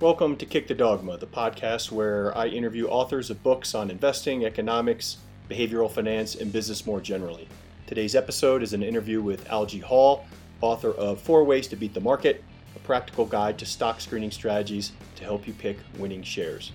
Welcome to Kick the Dogma, the podcast where I interview authors of books on investing, economics, behavioral finance, and business more generally. Today's episode is an interview with Algy Hall, author of Four Ways to Beat the Market, a practical guide to stock screening strategies to help you pick winning shares.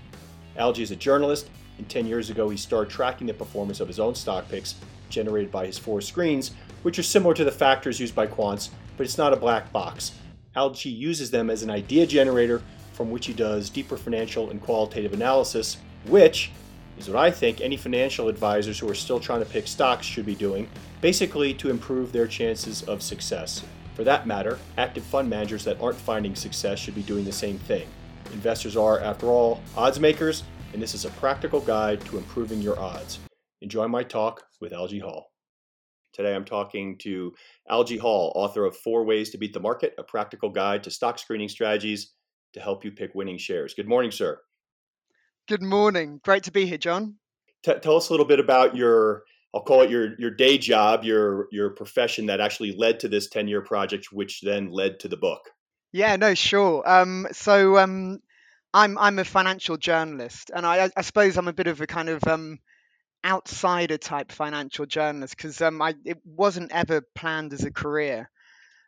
Algy is a journalist, and 10 years ago he started tracking the performance of his own stock picks generated by his four screens, which are similar to the factors used by quants, but it's not a black box. Algy uses them as an idea generator from which he does deeper financial and qualitative analysis, which is what I think any financial advisors who are still trying to pick stocks should be doing, basically to improve their chances of success. For that matter, active fund managers that aren't finding success should be doing the same thing. Investors are, after all, odds makers, and this is a practical guide to improving your odds. Enjoy my talk with Algy Hall. Today I'm talking to Algy Hall, author of Four Ways to Beat the Market, a practical guide to stock screening strategies to help you pick winning shares. Good morning, sir. Good morning. Great to be here, John. T- tell us a little bit about your I'll call it your your day job, your your profession that actually led to this 10-year project which then led to the book. Yeah, no, sure. Um, so um, I'm I'm a financial journalist, and I, I suppose I'm a bit of a kind of um, outsider type financial journalist because um, I it wasn't ever planned as a career.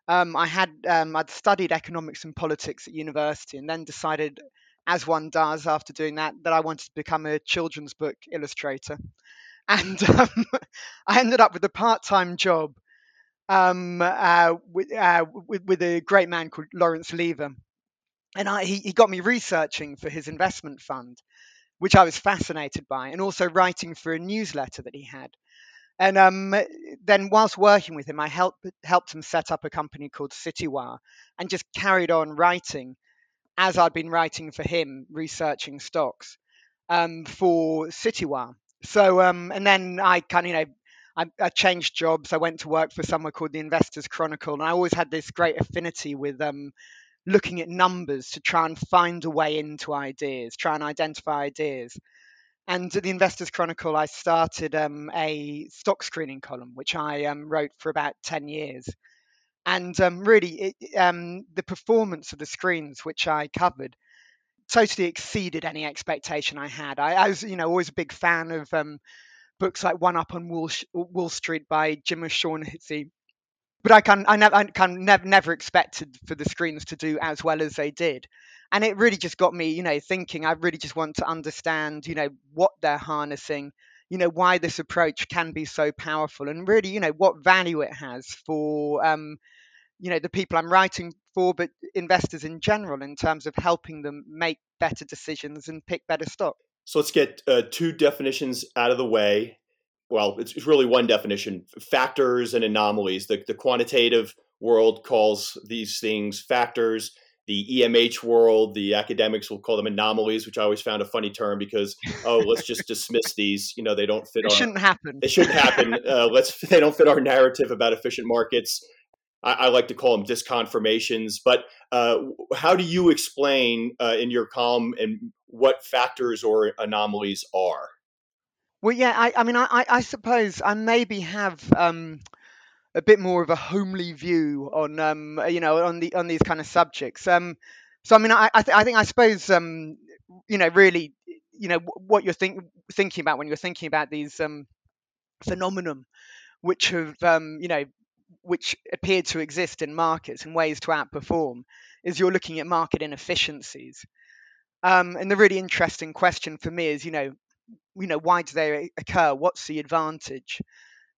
Um, I had um, I'd studied economics and politics at university, and then decided, as one does after doing that, that I wanted to become a children's book illustrator. And um, I ended up with a part-time job um, uh, with, uh, with, with a great man called Lawrence Lever, and I, he, he got me researching for his investment fund, which I was fascinated by, and also writing for a newsletter that he had. And um, then, whilst working with him, I helped helped him set up a company called CityWire, and just carried on writing as I'd been writing for him, researching stocks um, for CityWire. So, um, and then I kind of, you know, I, I, changed jobs. I went to work for somewhere called the Investors Chronicle, and I always had this great affinity with um, looking at numbers to try and find a way into ideas, try and identify ideas. And at the Investors Chronicle, I started um, a stock screening column, which I um, wrote for about 10 years. And um, really, it, um, the performance of the screens, which I covered, totally exceeded any expectation I had. I, I was, you know, always a big fan of um, books like One Up on Wall, Wall Street by Jim O'Shaughnessy. But I can, I, I can never, never expected for the screens to do as well as they did and it really just got me you know thinking. I really just want to understand you know what they're harnessing you know why this approach can be so powerful and really you know what value it has for um, you know the people i'm writing for but investors in general in terms of helping them make better decisions and pick better stock. So let's get uh, two definitions out of the way. Well it's, it's really one definition factors and anomalies. The, the quantitative world calls these things factors the EMH world, the academics will call them anomalies, which I always found a funny term because oh, let's just dismiss these. You know, they don't fit. It our, shouldn't happen. It shouldn't happen. Uh, let's. They don't fit our narrative about efficient markets. I, I like to call them disconfirmations. But uh, how do you explain uh, in your column and what factors or anomalies are? Well, yeah, I, I mean, I, I suppose I maybe have. Um, a bit more of a homely view on um, you know on the on these kind of subjects. Um, so I mean, I I, th- I think I suppose um, you know really you know what you're think- thinking about when you're thinking about these um, phenomenon which have um, you know which appear to exist in markets and ways to outperform is you're looking at market inefficiencies. Um, and the really interesting question for me is, you know, you know, why do they occur? What's the advantage?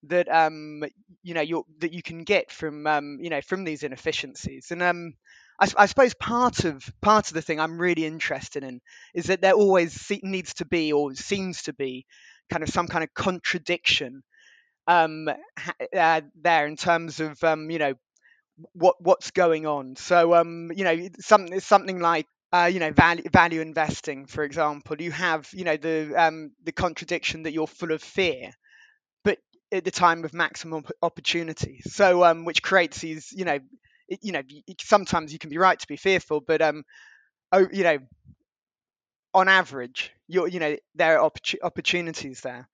That um you know you that you can get from um you know from these inefficiencies. And um I, I, suppose part of part of the thing I'm really interested in is that there always needs to be or seems to be kind of some kind of contradiction um uh, there in terms of um you know what what's going on. So um you know something something like uh, you know value value investing for example. You have you know the um the contradiction that you're full of fear at the time of maximum opportunity. So, um, which creates these, you know, it, you know, sometimes you can be right to be fearful, but um, oh, you know, on average, you're, you know, there are oppor- opportunities there.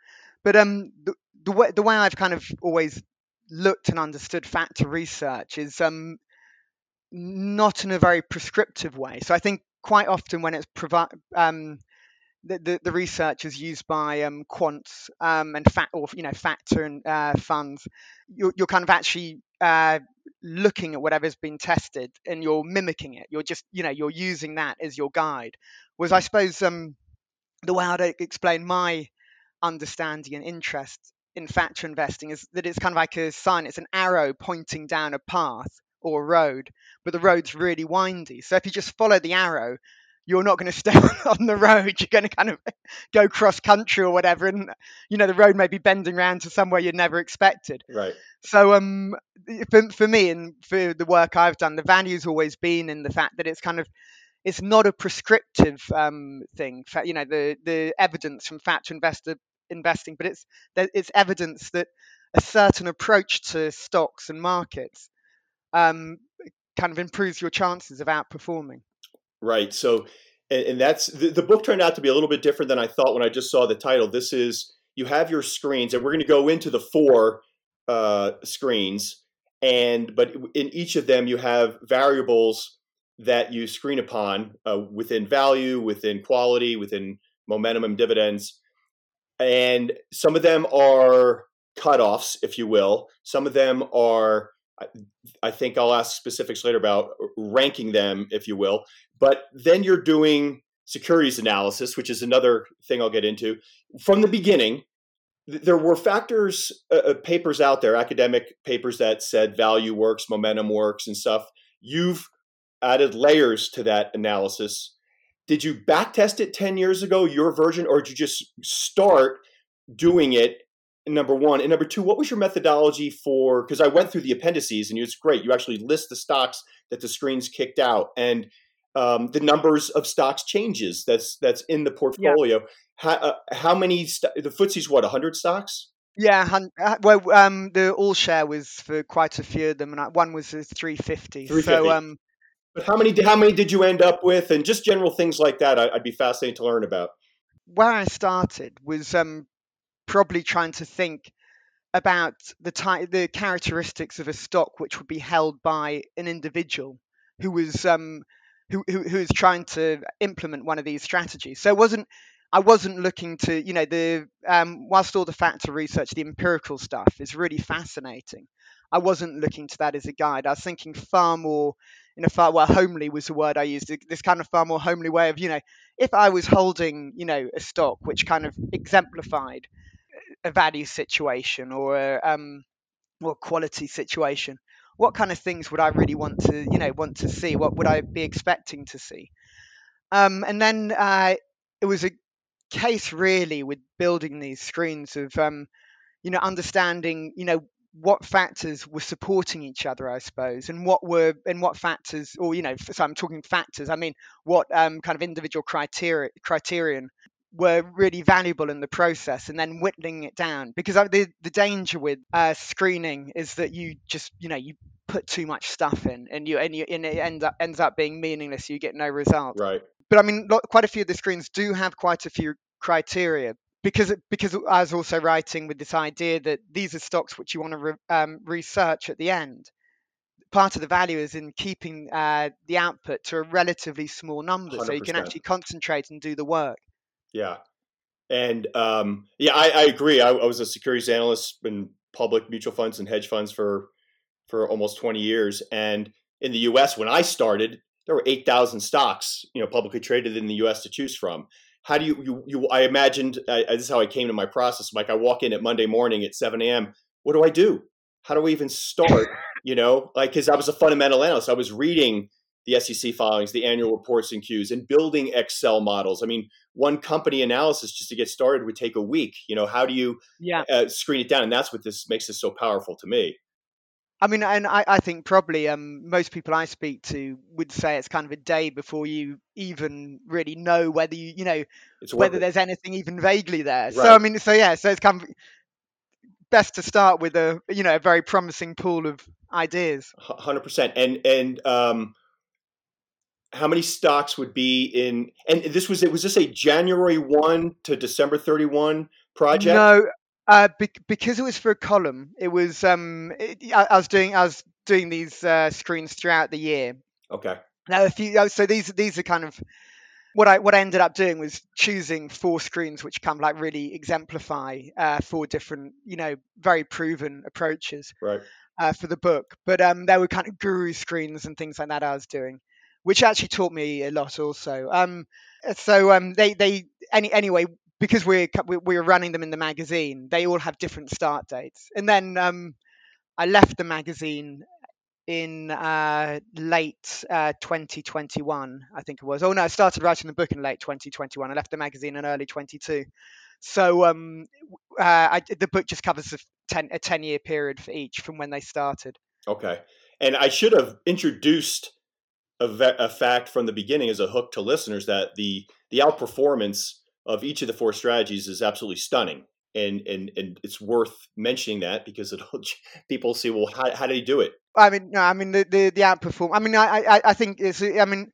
But um, the, the way the way I've kind of always looked and understood factor research is um, not in a very prescriptive way. So I think quite often when it's provi- um, the, the, the research is used by um, quants um, and fat or you know factor and uh, funds. You're, you're kind of actually uh, looking at whatever's been tested and you're mimicking it. You're just you know you're using that as your guide. Was I suppose um, the way I'd explain my understanding and interest in factor investing is that it's kind of like a sign. It's an arrow pointing down a path or a road, but the road's really windy. So if you just follow the arrow, you're not going to stay on the road. You're going to kind of go cross country or whatever, and you know the road may be bending around to somewhere you'd never expected. Right. So um, for for me and for the work I've done, the value's always been in the fact that it's kind of it's not a prescriptive um, thing. You know the the evidence from factor investor investing, but it's it's evidence that a certain approach to stocks and markets um, kind of improves your chances of outperforming. Right. So, and, and that's the, the, book turned out to be a little bit different than I thought when I just saw the title. This is you have your screens, and we're going to go into the four uh, screens, and but in each of them you have variables that you screen upon uh, within value, within quality, within momentum and dividends, and some of them are cutoffs, if you will. Some of them are I think I'll ask specifics later about ranking them, if you will. But then you're doing securities analysis, which is another thing I'll get into. From the beginning, there were factors, uh, uh, papers out there, academic papers that said value works, momentum works, and stuff. You've added layers to that analysis. Did you backtest it 10 years ago, your version, or did you just start doing it number one and number two what was your methodology for because i went through the appendices and it's great you actually list the stocks that the screens kicked out and um, the numbers of stocks changes that's that's in the portfolio yeah. how, uh, how many st- the FTSE's what 100 stocks yeah, uh, well, um, the all share was for quite a few of them, and one was 350. 350. So, um, but how many? How many did you end up with, and just general things like that? I'd be fascinated to learn about. Where I started was um, probably trying to think about the ty- the characteristics of a stock which would be held by an individual who was um, who, who who was trying to implement one of these strategies. So it wasn't I wasn't looking to you know the um, whilst all the factor research, the empirical stuff is really fascinating. I wasn't looking to that as a guide. I was thinking far more in a far well homely was the word I used. This kind of far more homely way of you know if I was holding you know a stock which kind of exemplified a value situation or a um, or quality situation, what kind of things would I really want to you know want to see? What would I be expecting to see? Um, and then uh, it was a case really with building these screens of um, you know understanding you know what factors were supporting each other, I suppose, and what were and what factors, or you know, so I'm talking factors. I mean, what um, kind of individual criteria criterion were really valuable in the process and then whittling it down because the, the danger with uh, screening is that you just you know you put too much stuff in and you and, you, and it ends up ends up being meaningless you get no result right but i mean quite a few of the screens do have quite a few criteria because because I was also writing with this idea that these are stocks which you want to re, um, research at the end. Part of the value is in keeping uh, the output to a relatively small number, 100%. so you can actually concentrate and do the work. Yeah. And um, yeah, I, I agree. I, I, was a securities analyst in public mutual funds and hedge funds for for almost 20 years. And in the U.S., when I started, there were 8,000 stocks, you know, publicly traded in the U.S. to choose from. How do you you, you I imagined I, this is how I came to my process. Like I walk in at Monday morning at 7 a.m. What do I do? How do I even start? you know, like because I was a fundamental analyst. I was reading the SEC filings, the annual reports and Qs, and building Excel models. I mean, one company analysis just to get started would take a week. You know, how do you yeah. uh, screen it down? And that's what this makes this so powerful to me. I mean, and I, I think probably um, most people I speak to would say it's kind of a day before you even really know whether you, you know, whether there's anything even vaguely there. Right. So I mean, so yeah, so it's kind of best to start with a, you know, a very promising pool of ideas. Hundred percent, and and um, how many stocks would be in and this was it was this a january 1 to december 31 project no uh, be, because it was for a column it was um it, I, I, was doing i was doing these uh, screens throughout the year okay Now, if you so these these are kind of what I what I ended up doing was choosing four screens which kind of like really exemplify uh, four different, you know, very proven approaches right. uh, for the book. But um, there were kind of guru screens and things like that I was doing, which actually taught me a lot also. Um, so um, they they any anyway because we're we're running them in the magazine, they all have different start dates, and then um, I left the magazine in uh, late uh, 2021, I think it was. Oh no, I started writing the book in late 2021. I left the magazine in early 22. So um, uh, I, the book just covers a 10, a 10 year period for each from when they started. Okay. And I should have introduced a, ve- a fact from the beginning as a hook to listeners that the the outperformance of each of the four strategies is absolutely stunning. And and and it's worth mentioning that because it'll people see well how, how did he do it? I mean no i mean the the, the outperform i mean I, I i think it's i mean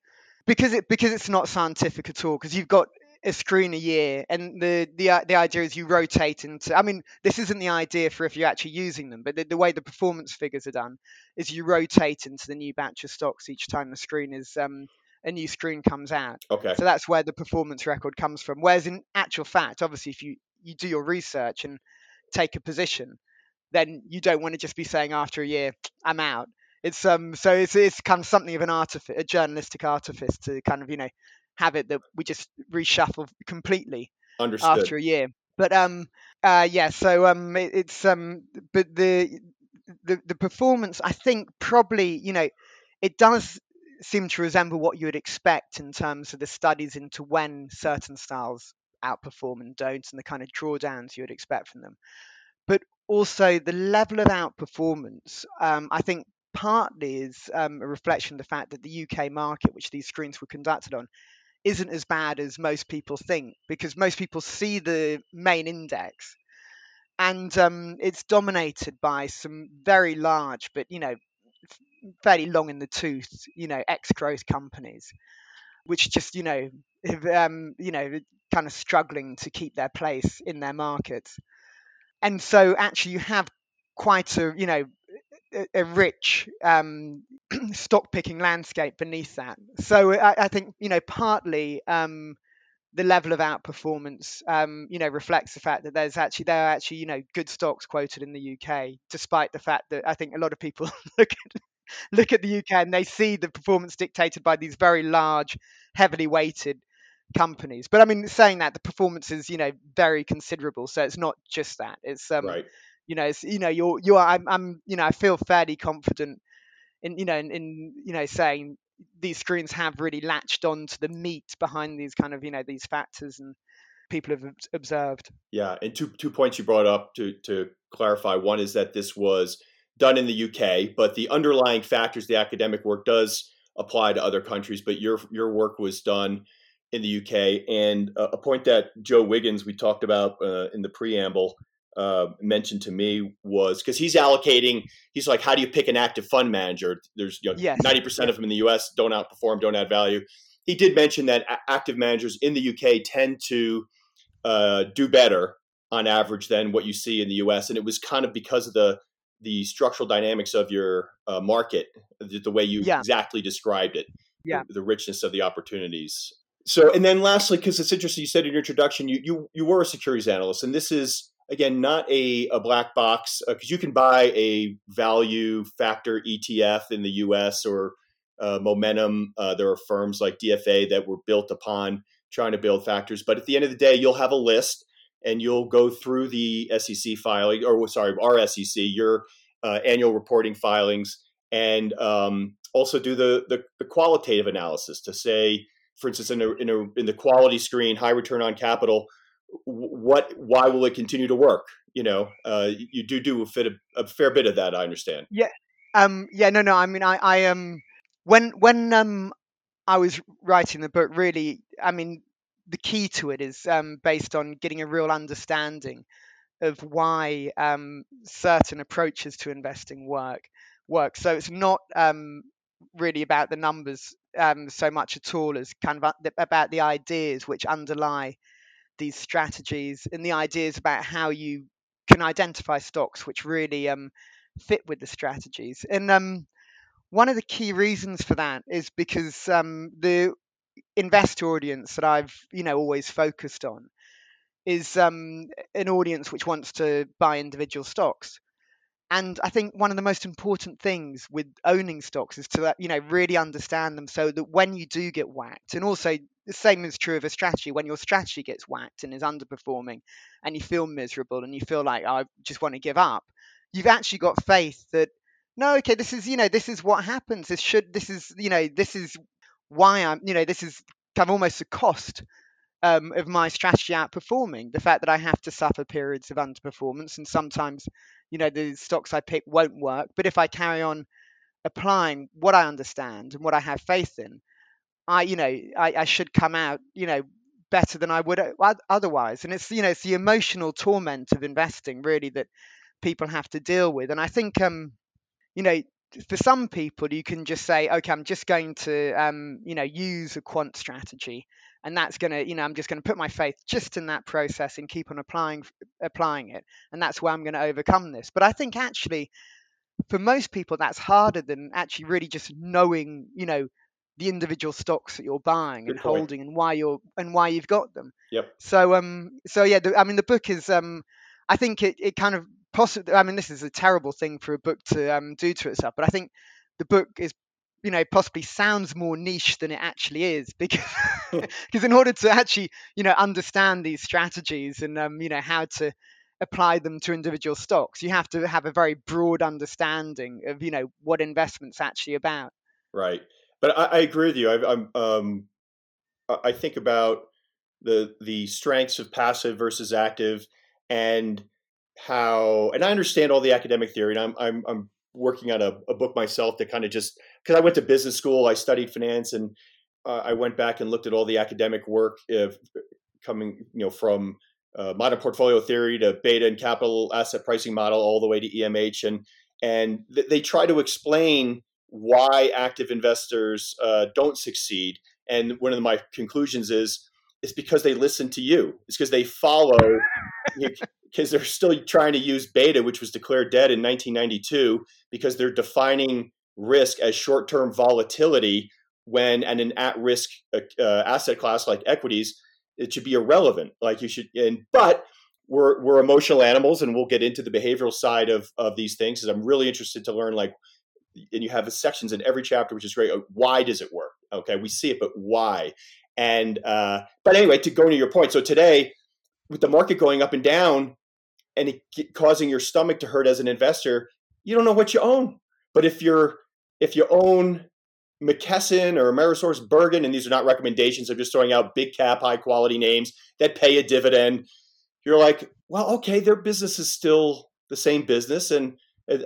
because it because it's not scientific at all because you've got a screen a year and the the the idea is you rotate into i mean this isn't the idea for if you're actually using them but the, the way the performance figures are done is you rotate into the new batch of stocks each time the screen is um a new screen comes out. Okay. So that's where the performance record comes from. Whereas in actual fact, obviously, if you you do your research and take a position, then you don't want to just be saying after a year, I'm out. It's um so it's it's kind of something of an artifice, a journalistic artifice to kind of you know have it that we just reshuffle completely Understood. after a year. But um uh yeah, so um it, it's um but the the the performance I think probably you know it does seem to resemble what you would expect in terms of the studies into when certain styles outperform and don't and the kind of drawdowns you would expect from them. But also the level of outperformance, um, I think partly is um, a reflection of the fact that the UK market, which these screens were conducted on, isn't as bad as most people think because most people see the main index and um, it's dominated by some very large but you know fairly long in the tooth you know ex growth companies which just you know um, you know kind of struggling to keep their place in their markets. And so actually you have quite a, you know, a, rich um, stock picking landscape beneath that. So I, I think, you know, partly um, the level of outperformance, um, you know, reflects the fact that there's actually there are actually you know good stocks quoted in the UK, despite the fact that I think a lot of people look at look at the UK and they see the performance dictated by these very large, heavily weighted companies. But I mean, saying that the performance is, you know, very considerable. So it's not just that. It's um, right. You know, you know, you're you are. I'm, I'm you know, I feel fairly confident in you know in, in you know saying these screens have really latched on to the meat behind these kind of you know these factors and people have observed. Yeah, and two two points you brought up to to clarify. One is that this was done in the UK, but the underlying factors, the academic work does apply to other countries. But your your work was done in the UK. And a point that Joe Wiggins, we talked about uh, in the preamble, uh, mentioned to me was because he's allocating, he's like, how do you pick an active fund manager? There's you know, yes. 90% of them in the US don't outperform, don't add value. He did mention that active managers in the UK tend to uh, do better on average than what you see in the US. And it was kind of because of the the structural dynamics of your uh, market, the, the, way you yeah. exactly described it, yeah. the, the richness of the opportunities. So, and then lastly, because it's interesting, you said in your introduction, you you you were a securities analyst, and this is again not a, a black box because uh, you can buy a value factor ETF in the U.S. or uh, momentum. Uh, there are firms like DFA that were built upon trying to build factors, but at the end of the day, you'll have a list and you'll go through the SEC filing, or sorry, our SEC, your uh, annual reporting filings, and um, also do the, the the qualitative analysis to say for instance, in a, in a in the quality screen, high return on capital, what why will it continue to work? You know, uh, you do do a, fit, a, a, fair bit of that. I understand. Yeah, um, yeah, no, no. I mean, I, I um, when when um, I was writing the book, really, I mean, the key to it is um, based on getting a real understanding of why um, certain approaches to investing work work. So it's not um, really about the numbers um, so much at all as kind of about the ideas which underlie these strategies and the ideas about how you can identify stocks which really um, fit with the strategies. And um, one of the key reasons for that is because um, the investor audience that I've you know always focused on is um, an audience which wants to buy individual stocks. And I think one of the most important things with owning stocks is to you know really understand them so that when you do get whacked, and also the same is true of a strategy, when your strategy gets whacked and is underperforming, and you feel miserable and you feel like oh, I just want to give up, you've actually got faith that no, okay, this is you know this is what happens. This should this is you know this is why I'm you know this is kind of almost a cost um, of my strategy outperforming. The fact that I have to suffer periods of underperformance and sometimes you know the stocks I pick won't work. But if I carry on applying what I understand and what I have faith in, I you know I, I should come out you know better than I would otherwise. And it's you know it's the emotional torment of investing really that people have to deal with. And I think um you know for some people you can just say okay i'm just going to um, you know use a quant strategy and that's going to you know i'm just going to put my faith just in that process and keep on applying applying it and that's where i'm going to overcome this but i think actually for most people that's harder than actually really just knowing you know the individual stocks that you're buying Good and point. holding and why you're and why you've got them Yep. so um so yeah the, i mean the book is um i think it, it kind of possibly i mean this is a terrible thing for a book to um, do to itself but i think the book is you know possibly sounds more niche than it actually is because because in order to actually you know understand these strategies and um, you know how to apply them to individual stocks you have to have a very broad understanding of you know what investment's actually about Right. But I, I agree with you. I, I'm um, I I think about the the strengths of passive versus active, and how. And I understand all the academic theory, and I'm I'm I'm working on a, a book myself that kind of just because I went to business school, I studied finance, and uh, I went back and looked at all the academic work of coming, you know, from uh, modern portfolio theory to beta and capital asset pricing model, all the way to EMH, and and th- they try to explain why active investors uh, don't succeed. And one of my conclusions is it's because they listen to you. It's because they follow, because they're still trying to use beta, which was declared dead in 1992, because they're defining risk as short term volatility when and an at risk uh, uh, asset class like equities, it should be irrelevant. Like you should, and but we're, we're emotional animals and we'll get into the behavioral side of, of these things because I'm really interested to learn like and you have the sections in every chapter, which is great. Why does it work? Okay, we see it, but why? And uh, but anyway, to go to your point, so today with the market going up and down and it causing your stomach to hurt as an investor, you don't know what you own. But if you're if you own McKesson or Amerisource Bergen, and these are not recommendations, I'm just throwing out big cap, high quality names that pay a dividend. You're like, well, okay, their business is still the same business, and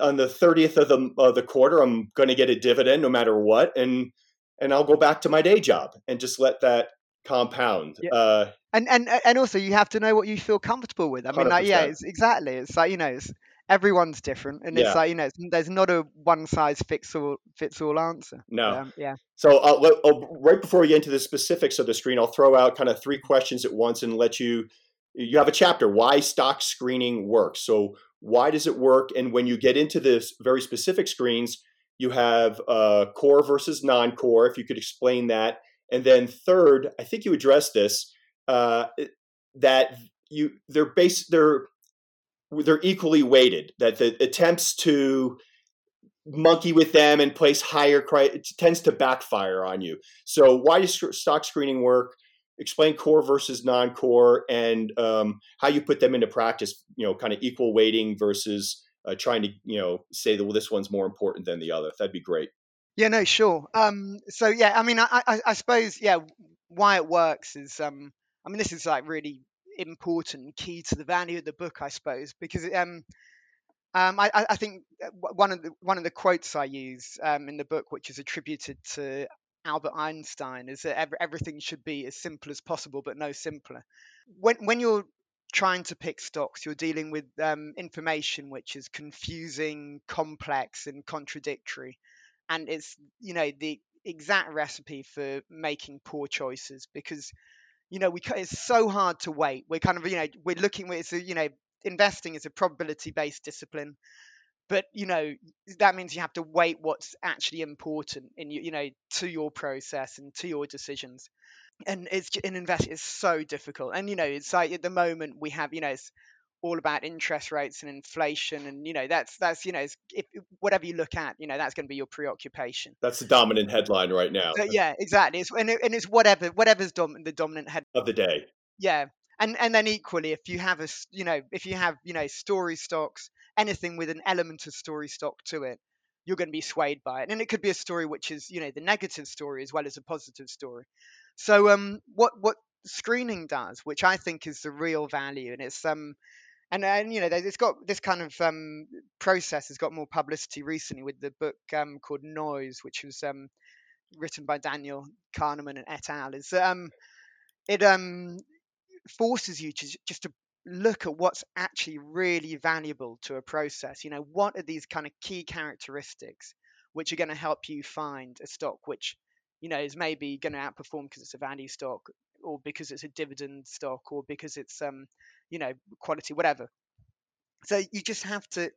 on the 30th of the of the quarter i'm going to get a dividend no matter what and and i'll go back to my day job and just let that compound Yeah. uh and and and also you have to know what you feel comfortable with. I mean like yeah it's exactly. It's like you know it's everyone's different and Yeah. it's like you know it's, there's not a one size fits all fits all answer. No. Um, yeah. So I'll, I'll, right before we get into the specifics of the screen i'll throw out kind of three questions at once and let you you have a chapter why stock screening works. So why does it work? And when you get into this very specific screens you have uh, core versus non-core if you could explain that. And then third i think you addressed this uh, that you they're base they're they're equally weighted that the attempts to monkey with them and place higher cri- tends to backfire on you. So why does stock screening work? Explain core versus non-core and um, how you put them into practice you know kind of equal weighting versus uh, trying to you know say that well this one's more important than the other. That'd be great. Yeah no sure. Um so yeah i mean i i, I suppose yeah why it works is um i mean this is like really important key to the value of the book i suppose because um um, I, I think uh, one of the one of the quotes I use um, in the book, which is attributed to Albert Einstein, is that ev- everything should be as simple as possible, but no simpler. When when you're trying to pick stocks, you're dealing with um, information which is confusing, complex, and contradictory, and it's you know the exact recipe for making poor choices because you know we it's so hard to wait. We're kind of you know we're looking it's a, you know investing is a probability based discipline. But you know that means you have to wait what's actually important in you you know to your process and to your decisions. And it's an invest is so difficult. And you know it's like at the moment we have you know it's all about interest rates and inflation and you know that's that's you know if, whatever you look at you know that's going to be your preoccupation. That's the dominant headline right now. So, yeah exactly. It's, and, it, and it's whatever whatever's dom- the dominant head of the day. Yeah and and then equally if you have a you know if you have you know story stocks anything with an element of story stock to it you're going to be swayed by it. And it could be a story which is you know the negative story as well as a positive story. So um what what screening does which i think is the real value and it's um and and you know it's got this kind of um process has got more publicity recently with the book um called noise which was um written by daniel kahneman and et al is um it um forces you to just to look at what's actually really valuable to a process. You know, what are these kind of key characteristics which are going to help you find a stock which, you know, is maybe going to outperform because it's a value stock or because it's a dividend stock or because it's um, you know, quality, whatever. So you just have to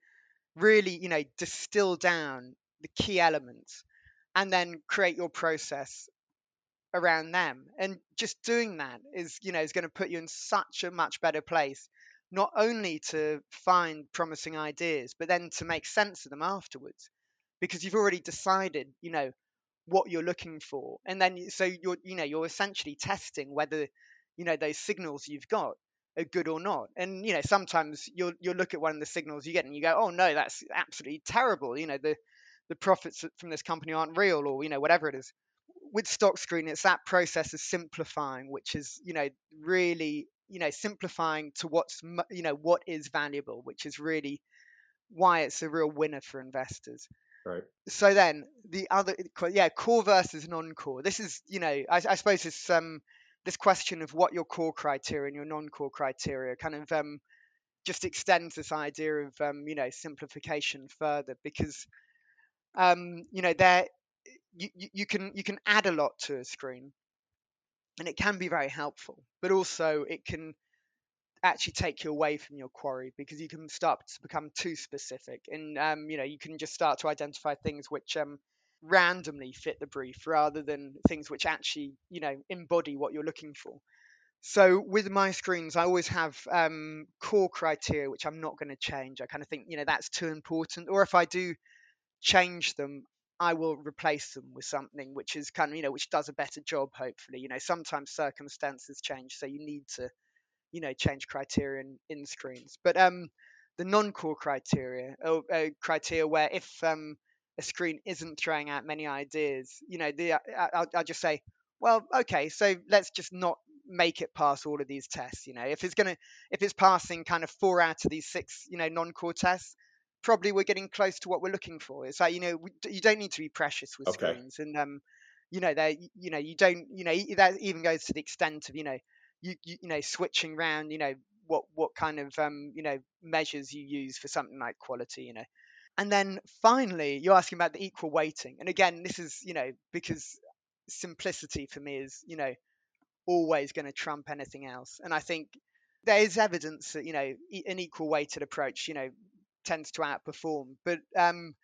really, you know, distill down the key elements and then create your process around them. And just doing that is you know is going to put you in such a much better place not only to find promising ideas but then to make sense of them afterwards. Because you've already decided you know what you're looking for. And then so you're you know you're essentially testing whether you know those signals you've got good or not. And you know sometimes you'll you'll look at one of the signals you get and you go oh no that's absolutely terrible. You know the the profits from this company aren't real or you know whatever it is. With stock screen it's that process of simplifying which is you know really you know simplifying to what's you know what is valuable which is really why it's a real winner for investors. Right. So then the other yeah core versus non-core. This is you know i, I suppose it's um this question of what your core criteria and your non-core criteria kind of um just extends this idea of um you know simplification further because um you know there you, you can you can add a lot to a screen and it can be very helpful but also it can actually take you away from your quarry because you can start to become too specific and um, you know you can just start to identify things which um, randomly fit the brief rather than things which actually you know embody what you're looking for so with my screens i always have um, core criteria which i'm not going to change i kind of think you know that's too important or if i do change them I will replace them with something which is kind of, you know, which does a better job, hopefully. You know, sometimes circumstances change, so you need to, you know, change criteria in, in screens. But um, the non-core criteria, or uh, criteria where if um, a screen isn't throwing out many ideas, you know, the uh, I'll, I'll just say, well, okay, so let's just not make it pass all of these tests. You know, if it's gonna, if it's passing kind of four out of these six, you know, non-core tests, probably we're getting close to what we're looking for. It's like you know we, you don't need to be precious with okay. screens, and um, you know they you know you don't you know that even goes to the extent of you know you you, you know switching around you know what what kind of um you know measures you use for something like quality you know and then finally you're asking about the equal weighting and again this is you know because simplicity for me is you know always going to trump anything else and i think there is evidence that you know an equal weighted approach you know tends to outperform. But um,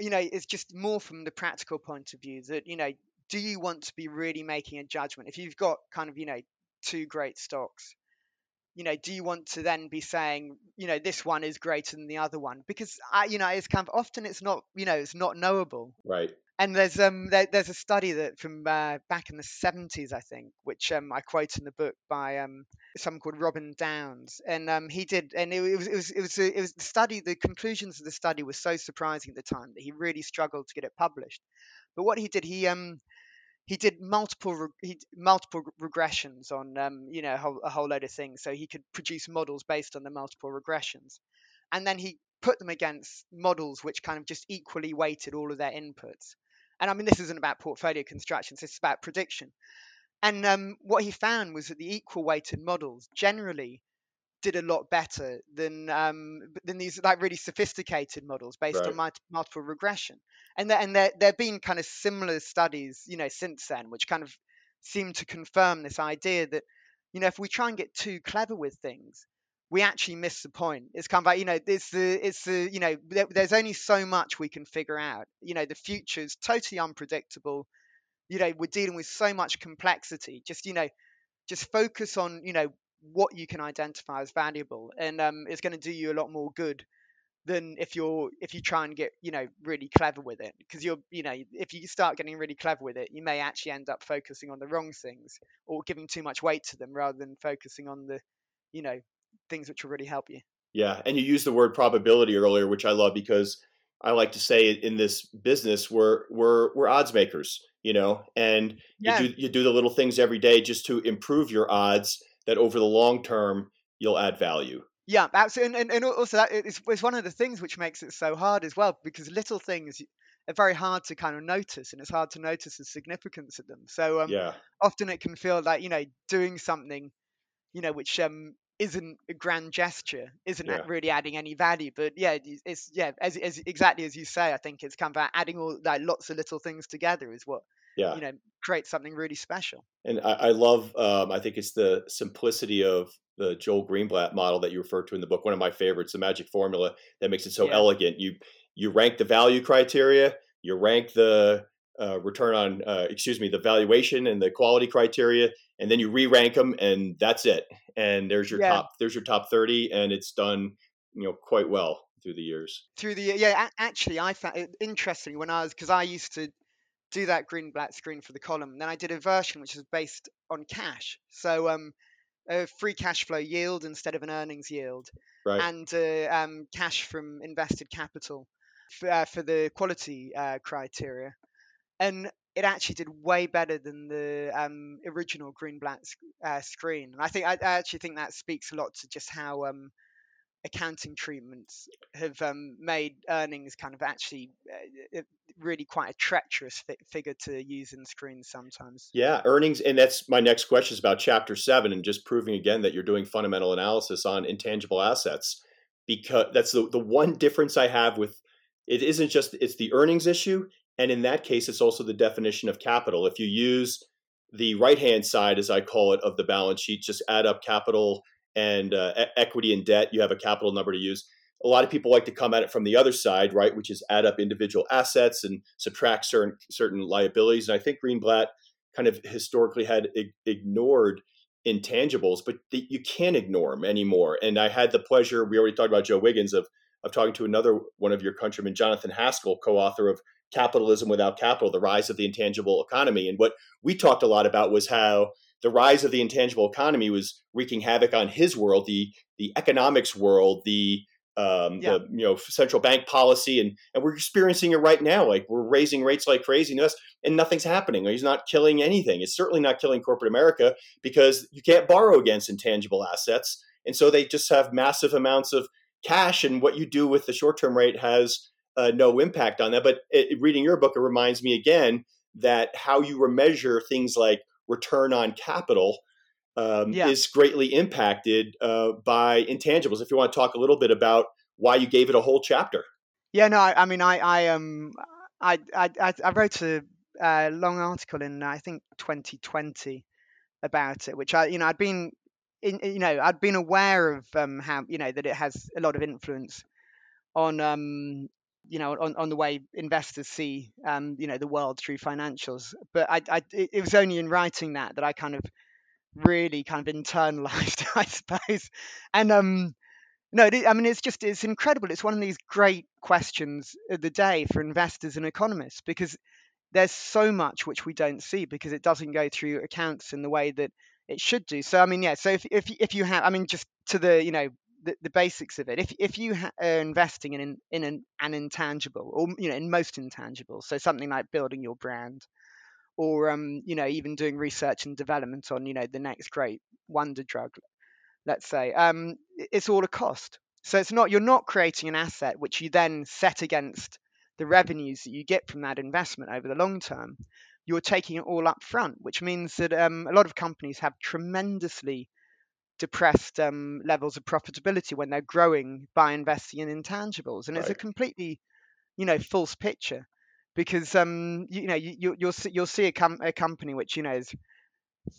you know, it's just more from the practical point of view that you know, do you want to be really making a judgment if you've got kind of you know two great stocks? You know, do you want to then be saying, you know, this one is greater than the other one? Because I, you know, it's kind of often it's not, you know, it's not knowable. Right and there's um there, there's a study that from uh, back in the 70s I think which um I quote in the book by um someone called Robyn Dawes, and um he did and it, it was it was it was, a, it was the study the conclusions of the study were so surprising at the time that he really struggled to get it published but what he did he um he did multiple he, multiple regressions on um, you know a whole, a whole load of things so he could produce models based on the multiple regressions and then he put them against models which kind of just equally weighted all of their inputs and I mean, this isn't about portfolio constructions, this is about prediction. And um, what he found was that the equal weighted models generally did a lot better than um, than these like really sophisticated models based right. on multiple regression. And there, and there there have been kind of similar studies, you know, since then, which kind of seem to confirm this idea that you know if we try and get too clever with things, we actually miss the point. It's kind of like you know, it's the it's the you know, there, there's only so much we can figure out. You know, the future is totally unpredictable. You know, we're dealing with so much complexity. Just you know, just focus on you know what you can identify as valuable, and um, it's going to do you a lot more good than if you're if you try and get you know really clever with it because you're you know if you start getting really clever with it you may actually end up focusing on the wrong things or giving too much weight to them rather than focusing on the you know things which will really help you yeah and you used the word probability earlier which i love because i like to say in this business we're we're we're odds makers you know and yeah. you do you do the little things every day just to improve your odds that over the long term you'll add value yeah, absolutely, and, and, also that it's, it's one of the things which makes it so hard as well because little things are very hard to kind of notice, and it's hard to notice the significance of them. So um, yeah. often it can feel like you know doing something, you know, which um isn't a grand gesture, isn't yeah. really adding any value. But yeah, it's yeah, as, as exactly as you say, I think it's kind of adding all like lots of little things together is what yeah. you know create something really special. And I, I love, um, I think it's the simplicity of the Joel Greenblatt model that you referred to in the book. One of my favorites, the magic formula that makes it so yeah. elegant. You you rank the value criteria, you rank the uh, return on, uh, excuse me, the valuation and the quality criteria, and then you re-rank them, and that's it. And there's your yeah. top, there's your top thirty, and it's done, you know, quite well through the years. Through the yeah, actually, I found it interesting when I was because I used to do that Greenblatt screen for the column. Then I did a version which is based on cash. So um, a free cash flow yield instead of an earnings yield, right. and uh, um, cash from invested capital for, uh, for the quality uh, criteria. And it actually did way better than the um, original Greenblatt uh, screen. And I think I, I, actually think that speaks a lot to just how um, accounting treatments have um, made earnings kind of actually uh, really quite a treacherous fi- figure to use in screens sometimes. Yeah, earnings, and that's my next question is about Chapter Seven, and just proving again that you're doing fundamental analysis on intangible assets, because that's the the one difference I have with it. Isn't just it's the earnings issue, and in that case, it's also the definition of capital. If you use the right hand side, as I call it, of the balance sheet, just add up capital and uh, e- equity and debt, you have a capital number to use. A lot of people like to come at it from the other side, right, which is add up individual assets and subtract certain certain liabilities. And I think Greenblatt kind of historically had ig- ignored intangibles, but th- you can't ignore them anymore. And I had the pleasure, we already talked about Joe Wiggins, of of talking to another one of your countrymen, Jonathan Haskell, co-author of Capitalism Without Capital: The Rise of the Intangible Economy. And what we talked a lot about was how the rise of the intangible economy was wreaking havoc on his world, the the economics world, the um, yeah. the you know central bank policy, and and we're experiencing it right now. Like we're raising rates like crazy, and nothing's happening. He's not killing anything. It's certainly not killing corporate America because you can't borrow against intangible assets, and so they just have massive amounts of cash. And what you do with the short term rate has uh, no impact on that. But it, reading your book, it reminds me again that how you measure things like return on capital um, yeah. is greatly impacted uh, by intangibles. If you want to talk a little bit about why you gave it a whole chapter. Yeah, no, I, I mean, I, I, um, I, I, I wrote a, a long article in I think 2020 about it, which I, you know, I'd been, in, you know, I'd been aware of um, how, you know, that it has a lot of influence on um, you know on, on the way investors see um, you know the world through financials. But I, I it was only in writing that that I kind of really kind of internalized I suppose. And um no I mean it's just it's incredible. It's one of these great questions of the day for investors and economists because there's so much which we don't see because it doesn't go through accounts in the way that it should do. So I mean yeah so if if, if you have I mean just to the you know the, the basics of it. If if you ha- are investing in in an, an intangible, or you know, in most intangibles, so something like building your brand, or um, you know, even doing research and development on you know the next great wonder drug, let's say, um, it's all a cost. So it's not you're not creating an asset which you then set against the revenues that you get from that investment over the long term. You're taking it all up front, which means that um, a lot of companies have tremendously depressed um, levels of profitability when they're growing by investing in intangibles, and right. it's a completely, you know, false picture because um, you, you know you, will you'll see, you'll see a, com- a company which you know is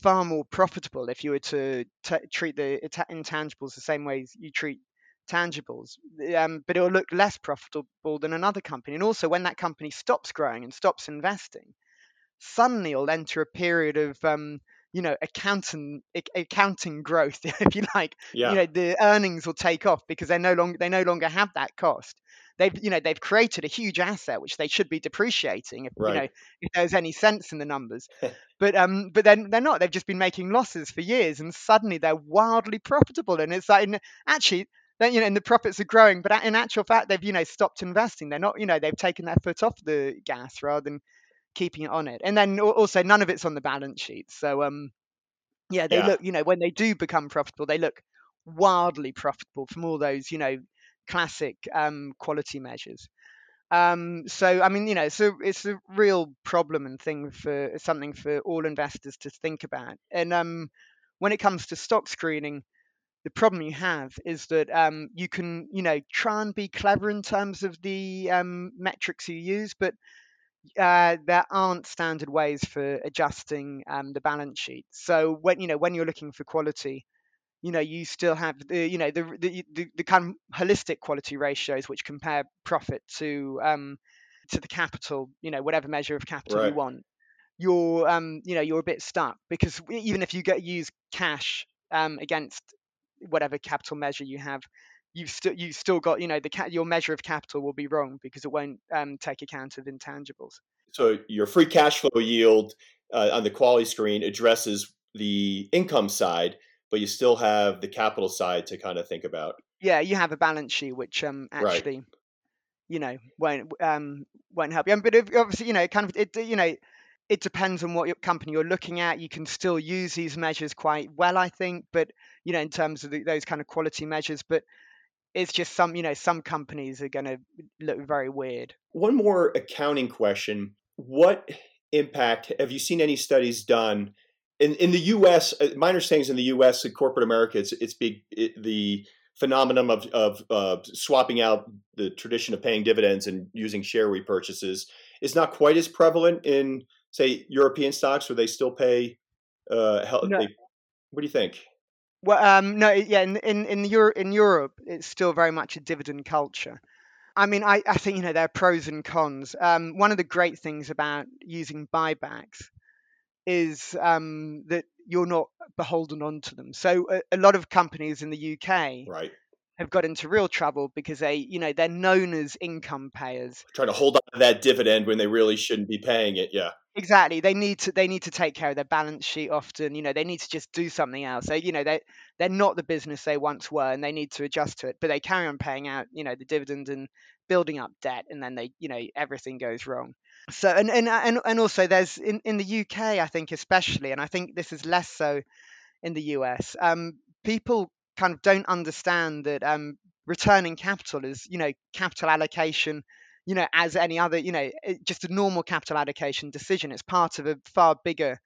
far more profitable if you were to t- treat the intangibles the same way you treat tangibles, um, but it will look less profitable than another company. And also, when that company stops growing and stops investing, suddenly it'll enter a period of um, you know accounting accounting growth, if you like. Yeah. You know, the earnings will take off because they no longer they no longer have that cost. They've you know they've created a huge asset which they should be depreciating if right. you know if there's any sense in the numbers. but um but then they're not. They've just been making losses for years and suddenly they're wildly profitable. And it's like actually then you know and the profits are growing but in actual fact they've you know stopped investing they're not you know they've taken their foot off the gas rather than keeping it on it. And then also none of it's on the balance sheet. So um yeah they Yeah. look you know when they do become profitable they look wildly profitable from all those you know classic um quality measures. Um so i mean you know so it's a real problem and thing for something for all investors to think about. And um when it comes to stock screening the problem you have is that um, you can, you know, try and be clever in terms of the um, metrics you use, but uh, there aren't standard ways for adjusting um, the balance sheet. So when you know when you're looking for quality, you know you still have the you know the the, the, the kind of holistic quality ratios which compare profit to um, to the capital, you know whatever measure of capital Right. you want. You're um, you know you're a bit stuck because even if you get use cash um, against whatever capital measure you have, you've still you still got you know the your measure of capital will be wrong because it won't um, take account of intangibles. So your free cash flow yield uh, on the quality screen addresses the income side, but you still have the capital side to kind of think about. Yeah, you have a balance sheet which um actually, right. you know, won't um won't help you. But obviously, you know, kind of it you know it depends on what your company you're looking at. You can still use these measures quite well, I think, but you know, in terms of the, those kind of quality measures. But it's just some, you know, some companies are going to look very weird. One more accounting question: What impact have you seen any studies done in in the U.S.? Uh, my understanding is in the U.S. in corporate America, it's it's big it, the phenomenon of of uh, swapping out the tradition of paying dividends and using share repurchases is not quite as prevalent in say European stocks where they still pay uh no. they, what do you think? Well, um, no, yeah, in in in, Euro- in Europe, it's still very much a dividend culture. I mean, I, I think you know there are pros and cons. Um, one of the great things about using buybacks is um, that you're not beholden onto them. So a, a, lot of companies in the UK right. have got into real trouble because they, you know, they're known as income payers. Trying to hold on to that dividend when they really shouldn't be paying it. Yeah. Exactly. They need to they need to take care of their balance sheet often. You know, they need to just do something else. They, you know, they they're not the business they once were, and they need to adjust to it. But they carry on paying out, you know, the dividend and building up debt, and then they, you know, everything goes wrong. So and and and, and also there's in in the UK, I think especially, and I think this is less so in the US. Um, people kind of don't understand that um, returning capital is, you know, capital allocation you know, as any other, you know, just a normal capital allocation decision. It's part of a far bigger,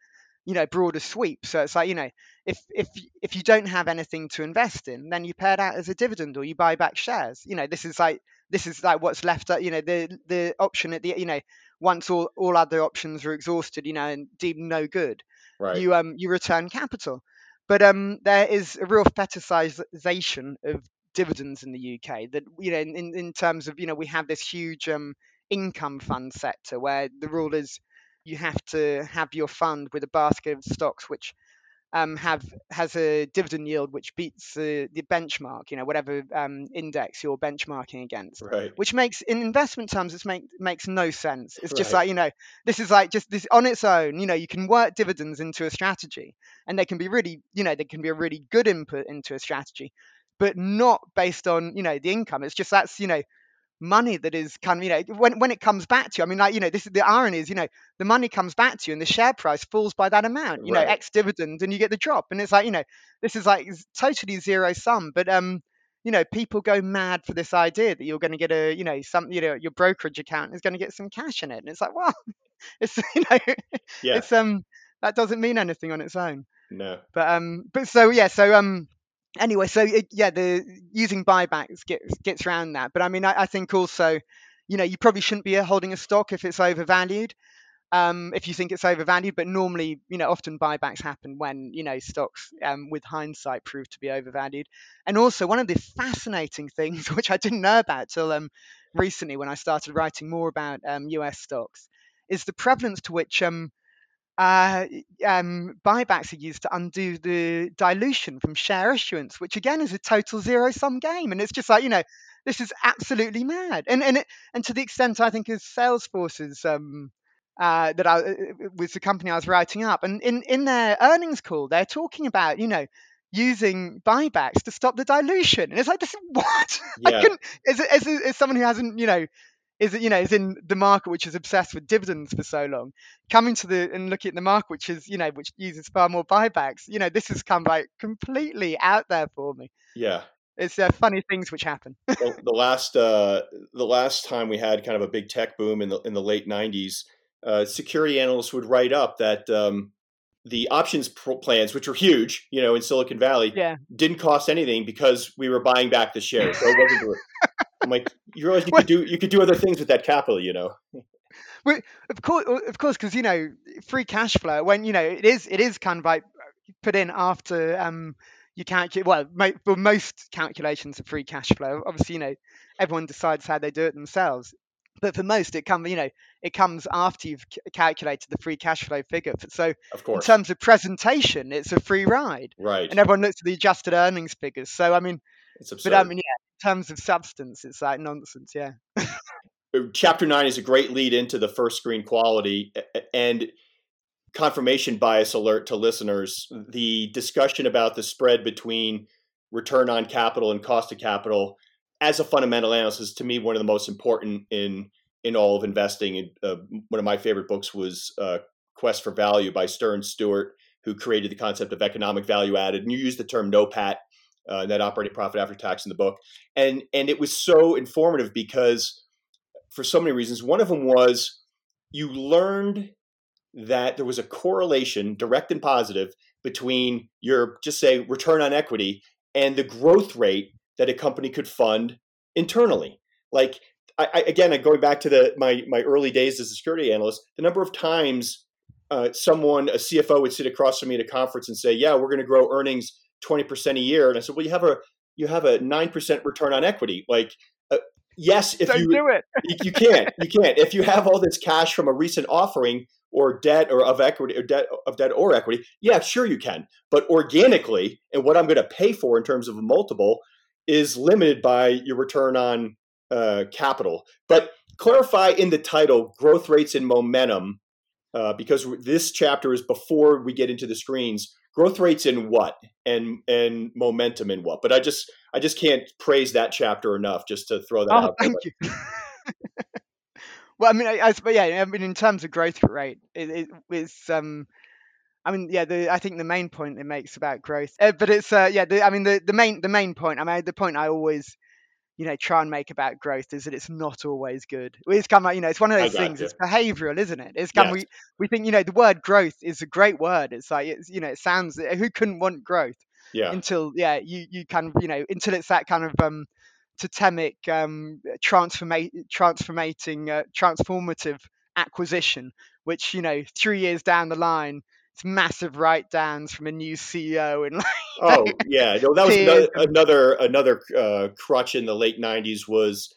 you know, broader sweep. So it's like, you know, if if if you don't have anything to invest in, then you pay it out as a dividend or you buy back shares. You know, this is like this is like what's left. You know, the the option at the you know once all all other options are exhausted, you know, and deemed no good, right. you um you return capital. But um, there is a real fetishization of dividends in the UK. That you know, in, in terms of you know, we have this huge um, income fund sector where the rule is you have to have your fund with a basket of stocks which um, have has a dividend yield which beats uh, the benchmark, you know, whatever um, index you're benchmarking against. Right. Which makes, in investment terms, it make, makes no sense. It's just like you know, this is like just this on its own. You know, you can work dividends into a strategy, and they can be really, you know, they can be a really good input into a strategy but not based on you know the income. It's just that's you know money that is kind of you know when when it comes back to you. I mean, like you know this is the irony is you know the money comes back to you and the share price falls by that amount. You right. know, ex dividend, and you get the drop, and it's like you know this is like totally zero sum, but um. You know, people go mad for this idea that you're going to get a, you know, some, you know, your brokerage account is going to get some cash in it, and it's like, well, it's, you know, yeah. it's um, that doesn't mean anything on its own. No. But um, but so yeah, so um, anyway, so it, yeah, the using buybacks gets gets around that. But I mean, I, I, think also, you know, you probably shouldn't be holding a stock if it's overvalued. um, if you think it's overvalued. But normally, you know, often buybacks happen when you know stocks, um, with hindsight, prove to be overvalued. And also, one of the fascinating things which I didn't know about till um, recently when I started writing more about um, U.S. stocks is the prevalence to which um, uh, um, buybacks are used to undo the dilution from share issuance, which again is a total zero sum game. And it's just like, you know, this is absolutely mad. And and it, and to the extent I think as Salesforce's um, uh, that I was the company I was writing up, and in in their earnings call, they're talking about, you know, using buybacks to stop the dilution. And it's like, this what? Yeah. I can as, as, as someone who hasn't, you know, is you know is in the market which is obsessed with dividends for so long coming to the and looking at the market which is you know which uses far more buybacks you know this has come like completely out there for me yeah it's uh, funny things which happen the, the, last uh, the last time we had kind of a big tech boom in the in the late 90s uh, security analysts would write up that um, the options plans, which were huge, you know, in Silicon Valley, yeah. didn't cost anything because we were buying back the shares. So it wasn't I'm like, you realize you could do you could do other things with that capital, you know. Well, of course, of course, because you know, free cash flow. When you know, it is it is kind of like put in after um you calculate. Well, mo- for most calculations of free cash flow, obviously, you know, everyone decides how they do it themselves. But for most, it comes, you know, it comes after you've calculated the free cash flow figure. So, of course. in terms of presentation, it's a free ride, right? And everyone looks at the adjusted earnings figures. So, I mean, it's absurd. But I mean, yeah, terms of substance, it's like nonsense. Yeah. Chapter nine is a great lead into the first screen quality and confirmation bias alert to listeners. The discussion about the spread between return on capital and cost of capital as a fundamental analysis is to me one of the most important in in all of investing. And uh, one of my favorite books was uh, Quest for Value by Stern Stewart, who created the concept of economic value added. And you use the term NOPAT uh, net operating profit after tax in the book, and and it was so informative because for so many reasons. One of them was you learned that there was a correlation, direct and positive, between your just say return on equity and the growth rate that a company could fund internally. Like I, I, again, going back to the my my early days as a security analyst, the number of times uh, someone, a CFO, would sit across from me at a conference and say, "Yeah, we're going to grow earnings 20% a year. And I said, well, you have a, you have a 9% return on equity. Like, uh, yes, if Don't you do it, you, can't, you can't. If you have all this cash from a recent offering or debt or of equity or debt of debt or equity, yeah, sure you can. But organically, and what I'm going to pay for in terms of a multiple is limited by your return on uh, capital. But clarify in the title growth rates and momentum, uh, because this chapter is before we get into the screens growth rates in what and and momentum in what but i just i just can't praise that chapter enough just to throw that oh, out thank you well i mean I, I, but yeah i mean in terms of growth rate it, it, it's um I mean, yeah, the, I think the main point it makes about growth, uh, but it's, uh, yeah, the, I mean, the, the main, the main point. I mean, the point I always you know try and make about growth is that it's not always good. It's kind of you know it's one of those things. You. It's behavioural, isn't it? It's kind yes. we we think you know the word growth is a great word. It's like it's you know it sounds who couldn't want growth? Yeah. Until yeah you you kind of you know until it's that kind of um totemic um transformate transformating uh, transformative acquisition, which you know three years down the line massive write downs from a new CEO and like oh yeah. No that was another another, another uh, crutch in the late 90s was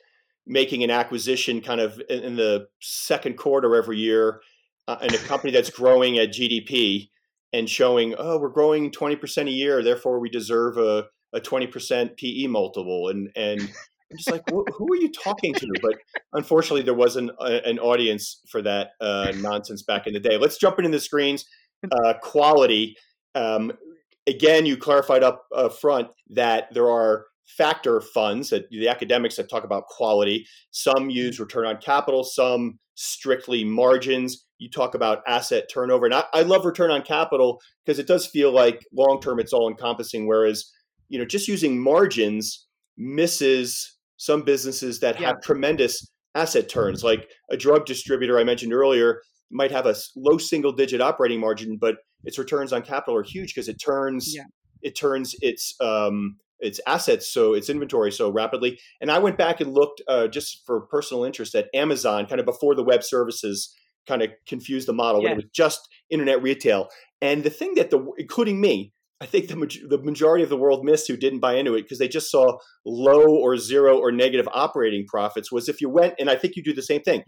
making an acquisition kind of in, in the second quarter every year uh, in a company that's growing at GDP and showing oh we're growing 20% a year therefore we deserve a, a 20% PE multiple. And and I'm just like who are you talking to? But unfortunately there wasn't a, an audience for that uh, nonsense back in the day. Let's jump into the screens uh, quality. Um, again, you clarified up uh, front that there are factor funds that the academics that talk about quality. Some use return on capital, some strictly margins. You talk about asset turnover, and I, I love return on capital because it does feel like long term it's all encompassing. Whereas, you know, just using margins misses some businesses that yeah. have tremendous asset turns, like a drug distributor I mentioned earlier might have a low single digit operating margin, but its returns on capital are huge because it turns yeah. it turns its um, its assets so its inventory so rapidly. And I went back and looked uh, just for personal interest at Amazon, kind of before the web services kind of confused the model when it was just internet retail. And the thing that the including me, I think the the majority of the world missed who didn't buy into it because they just saw low or zero or negative operating profits was if you went and I think you do the same thing.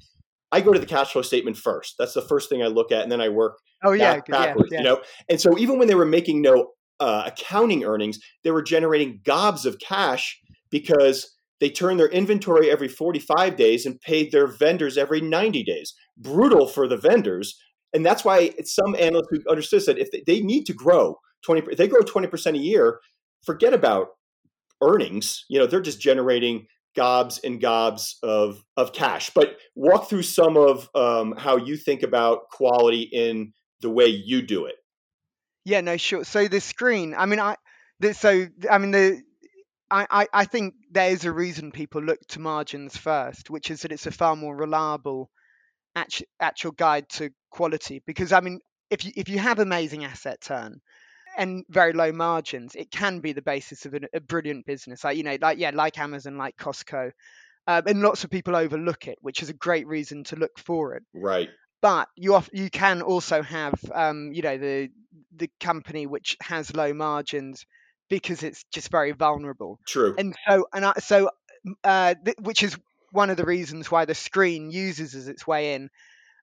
I go to the cash flow statement first. That's the first thing I look at, and then I work Oh yeah, back, good, yeah, backwards. yeah. You know, and so even when they were making no uh, accounting earnings, they were generating gobs of cash because they turned their inventory every 45 days and paid their vendors every 90 days. Brutal for the vendors, and that's why some analysts who understood said if they, they need to grow 20, if they grow 20 percent a year, forget about earnings. You know, they're just generating gobs and gobs of of cash. But walk through some of um, how you think about quality in the way you do it. Yeah, no, sure. So the screen, I mean, I, the, so I mean, the, I, I, I think there is a reason people look to margins first, which is that it's a far more reliable actual, actual guide to quality. Because I mean, if you if you have amazing asset turn and very low margins, it can be the basis of a, a brilliant business. Like you know, like yeah, like Amazon, like Costco, um, and lots of people overlook it, which is a great reason to look for it Right. but you off, you can also have um, you know the the company which has low margins because it's just very vulnerable True. and so and I, so uh, th- which is one of the reasons why the screen uses as its way in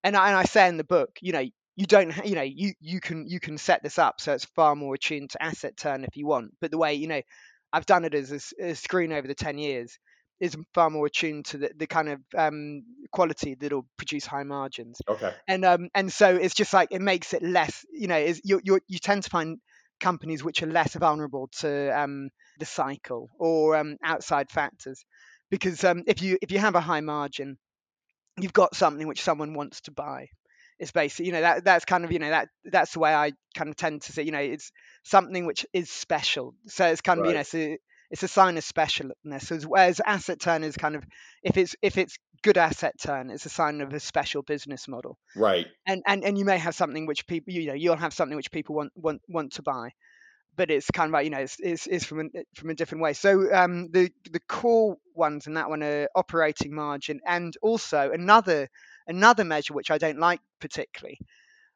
and I, and I say in the book you know you don't you know you you can you can set this up so it's far more attuned to asset turn if you want. But the way you know I've done it as a screen over the 10 years is far more attuned to the, the kind of um, quality that'll produce high margins. Okay. and um and so it's just like it makes it less you know is you you you tend to find companies which are less vulnerable to um the cycle or um outside factors. Because um if you if you have a high margin you've got something which someone wants to buy it's basically you know that that's kind of you know that that's the way i kind of tend to say you know it's something which is special so it's kind of you know Right. it's a, it's a sign of specialness as whereas asset turn is kind of if it's if it's good asset turn it's a sign of a special business model Right. and and and you may have something which people you know you'll have something which people want want want to buy but it's kind of like you know it's it's, it's from a, from a different way so um the the core ones in that one are operating margin and also another another measure which i don't like particularly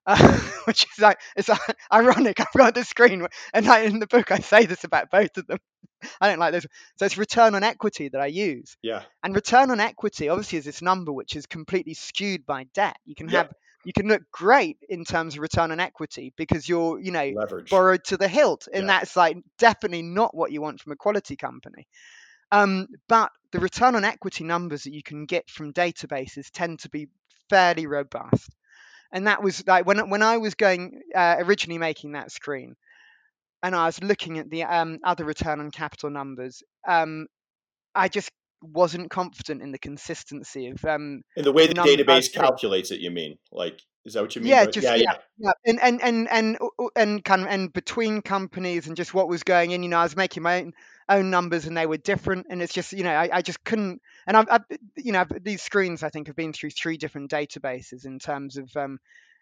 uh, which is like it's ironic i've got the screen and like in the book i say this about both of them i don't like this so it's return on equity that i use Yeah. and return on equity obviously is this number which is completely skewed by debt. You can Yep. have you can look great in terms of return on equity because you're, you know, Leverage. borrowed to the hilt. And Yeah. that's like definitely not what you want from a quality company. Um, but the return on equity numbers that you can get from databases tend to be fairly robust. And that was like when when I was going uh, originally making that screen, and I was looking at the um, other return on capital numbers, um, I just wasn't confident in the consistency of um, And the way the database uh, calculates it, you mean? Like, is that what you mean? Yeah, just- yeah, yeah. yeah and and and and uh, and kind of and between companies and just what was going in you know i was making my own own numbers and they were different and it's just you know i, I just couldn't and I've, I've you know I've- these screens i think have been through three different databases in terms of um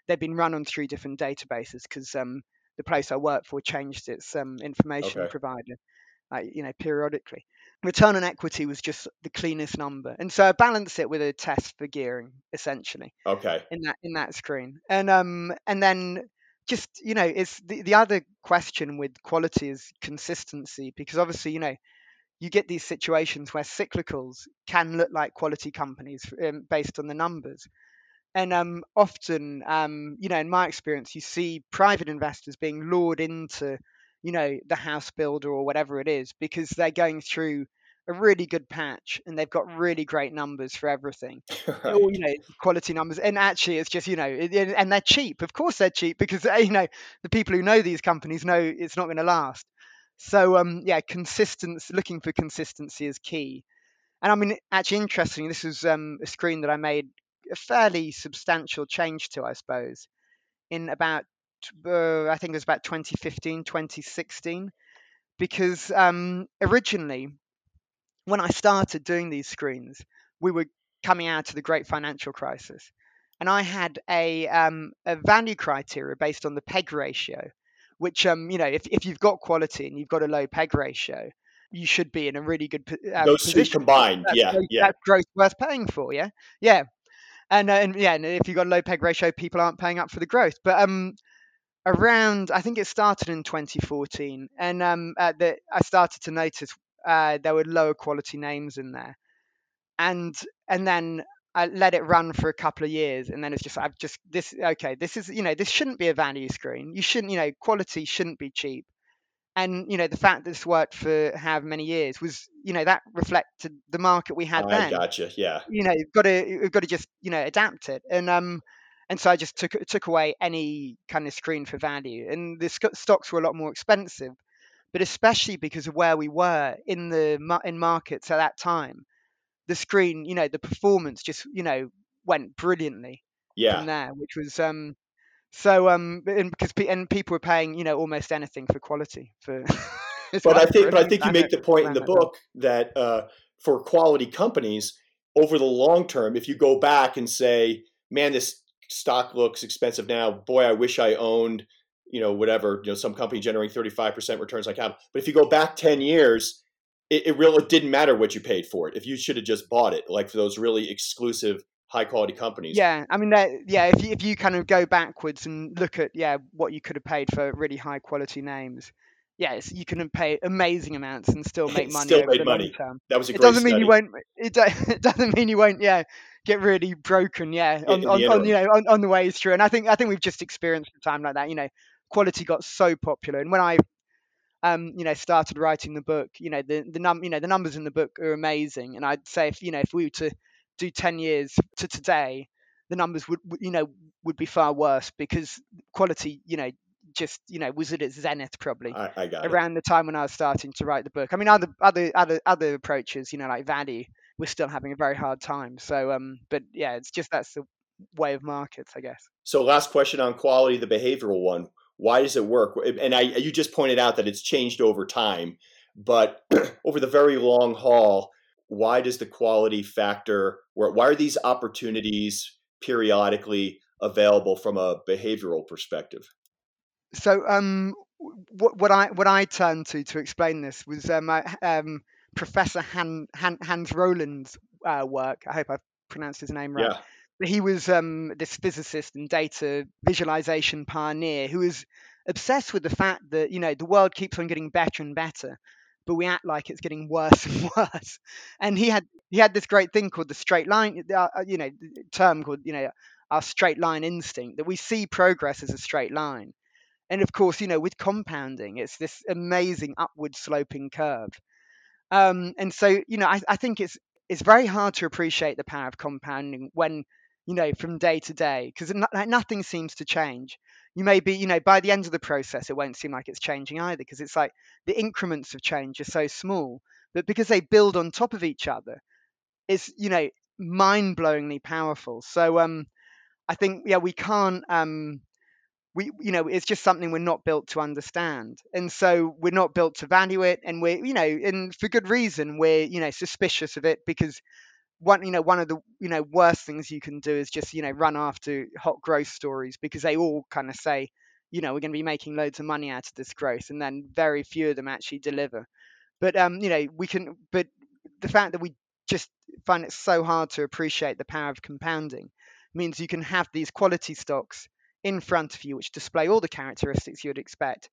they've been run on three different databases because um the place i work for changed its um information Okay. provider like you know periodically return on equity was just the cleanest number. And so i balanced it with a test for gearing essentially Okay. in that in that screen. And um and then just you know it's the, the other question with quality is consistency because obviously you know you get these situations where cyclicals can look like quality companies um, based on the numbers. And um often um you know in my experience you see private investors being lured into you know the house builder or whatever it is because they're going through a really good patch and they've got really great numbers for everything. You know quality numbers. And actually it's just you know it- it- and they're cheap. Of course they're cheap because you know the people who know these companies know it's not going to last. So um yeah consistency looking for consistency is key. And i mean actually interesting this is um a screen that i made a fairly substantial change to i suppose in about uh, i think it was about 2015 2016 because um originally when i started doing these screens we were coming out of the great financial crisis and i had a um, a value criteria based on the peg ratio which um you know if, if you've got quality and you've got a low peg ratio you should be in a really good po- um, Those two combined. that's, Yeah. growth- Yeah. that's growth worth paying for yeah yeah and, uh, and yeah, and if you've got a low peg ratio, people aren't paying up for the growth. But um, around I think it started in 2014, and um, the, I started to notice uh, there were lower quality names in there, and and then I let it run for a couple of years, and then it's just I've just this okay, this is you know this shouldn't be a value screen. You shouldn't you know quality shouldn't be cheap, and you know the fact that this worked for however many years was you know that reflected the market we had I then. gotcha. Yeah. You know you've got to you've got to just you know adapt it, and um and so I just took took away any kind of screen for value, and the stocks were a lot more expensive, but especially because of where we were in the in markets at that time, the screen, you know, the performance just you know went brilliantly Yeah. from there, which was um so um and because pe- and people were paying you know almost anything for quality for. But I think, but I think you make the point in the book that uh, for quality companies over the long term, if you go back and say, "Man, this stock looks expensive now. Boy, I wish I owned, you know, whatever, you know, some company generating thirty five percent returns like capital." But if you go back ten years, it, it really didn't matter what you paid for it. If you should have just bought it, like for those really exclusive, high quality companies. Yeah, I mean, that, yeah. If you if you kind of go backwards and look at yeah what you could have paid for really high quality names, yes, you can pay amazing amounts and still make money Still made money. That was a It great doesn't mean study. you won't. It, it doesn't mean you won't. Yeah, get really broken. Yeah, on, the on, on you know on, on the way through. And I think I think we've just experienced a time like that. You know, quality got so popular, and when I um, you know, started writing the book, you know, the the num, you know, the numbers in the book are amazing, and I'd say if you know if we were to do ten years to today, the numbers would, you know would be far worse because quality, you know, just you know was at its zenith probably I, I got it. around the time when I was starting to write the book. I mean, other other other other approaches, you know, like value, we're still having a very hard time. So, um, but yeah, it's just that's the way of markets, I guess. So, last question on quality, the behavioral one. Why does it work? And I, you just pointed out that it's changed over time, but over the very long haul, why does the quality factor? Or why are these opportunities periodically available from a behavioral perspective? So, um, what, what I what I turned to to explain this was um, uh, um, Professor Han, Han, Hans Rosling's uh, work. I hope I've pronounced his name right. Yeah, he was um, this physicist and data visualization pioneer who was obsessed with the fact that you know the world keeps on getting better and better, but we act like it's getting worse and worse. And he had he had this great thing called the straight line, uh, uh, you know, term called you know our straight line instinct that we see progress as a straight line. And of course, you know, with compounding, it's this amazing upward sloping curve. Um, and so, you know, I, I think it's it's very hard to appreciate the power of compounding when, you know, from day to day, because like nothing seems to change. You may be, you know, by the end of the process, it won't seem like it's changing either, because it's like the increments of change are so small, but because they build on top of each other, it's, you know, mind-blowingly powerful. So, um, I think, yeah, we can't, um, we you know it's just something we're not built to understand. And so we're not built to value it. And we're you know and for good reason we're you know suspicious of it because one you know one of the you know worst things you can do is just you know run after hot growth stories because they all kind of say you know we're going to be making loads of money out of this growth and then very few of them actually deliver. But um you know we can but the fact that we just find it so hard to appreciate the power of compounding means you can have these quality stocks in front of you which display all the characteristics you would expect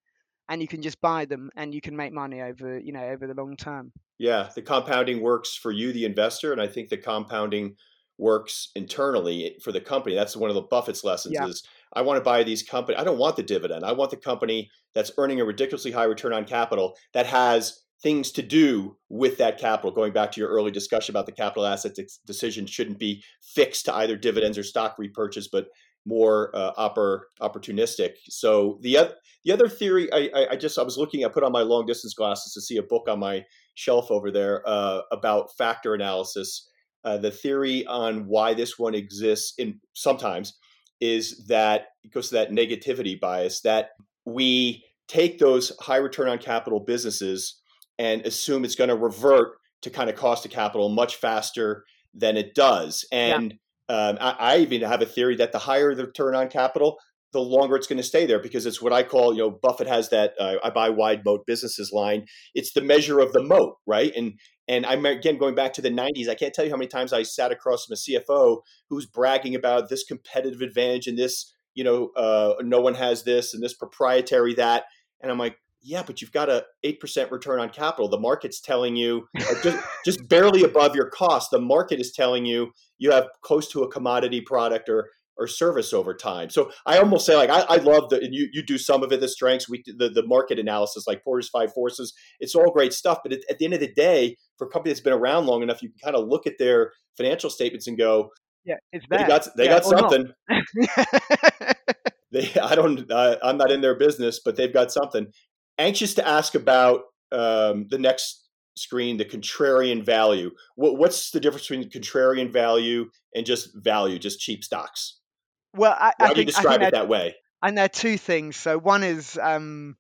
and you can just buy them and you can make money over you know over the long term yeah. The compounding works for you, the investor, and I think the compounding works internally for the company. That's one of the Buffett's lessons Yeah. is I want to buy these company. I don't want the dividend. I want the company that's earning a ridiculously high return on capital that has things to do with that capital. Going back to your early discussion about the capital asset de- decision shouldn't be fixed to either dividends or stock repurchase, but more uh, oppor- opportunistic. So the other the other theory, I, I, just I was looking. I put on my long distance glasses to see a book on my shelf over there uh, about factor analysis. Uh, the theory on why this one exists in sometimes is that it goes to that negativity bias that we take those high return on capital businesses and assume it's going to revert to kind of cost of capital much faster than it does. And um, I, I even have a theory that the higher the return on capital, the longer it's going to stay there because it's what I call, you know, Buffett has that uh, I buy wide moat businesses line. It's the measure of the moat, right? And and I'm again going back to the 90s. I can't tell you how many times I sat across from a CFO who's bragging about this competitive advantage and this, you know, uh, no one has this and this proprietary that. And I'm like, yeah, but you've got a eight percent return on capital. The market's telling you just, just barely above your cost. The market is telling you you have close to a commodity product or or service over time. So I almost say like I, I love the and you you do some of it the strengths we the the market analysis like Porter's five forces. It's all great stuff, but at, at the end of the day, for a company that's been around long enough, you can kind of look at their financial statements and go, yeah, it's They got they yeah, got something. they I don't uh, I'm not in their business, but they've got something. Anxious to ask about um, the next screen the contrarian value. What, what's the difference between contrarian value and just value, just cheap stocks? Well, I, I do you think, describe it that way? And there are two things. So one is um,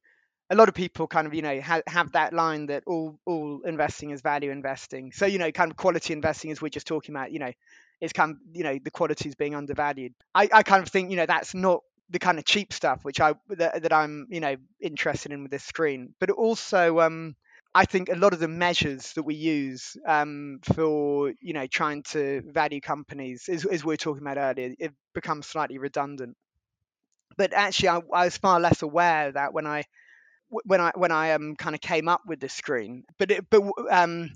a lot of people kind of you know ha- have that line that all all investing is value investing. So you know, kind of quality investing, as we're just talking about, you know, is kind of you know the quality is being undervalued. I, I kind of think you know that's not the kind of cheap stuff which I that, that I'm you know interested in with this screen, but also um, I think a lot of the measures that we use um, for you know trying to value companies, as, as we were talking about earlier, it becomes slightly redundant. But actually, I, I was far less aware that when I when I when I um kind of came up with this screen. But it, but um,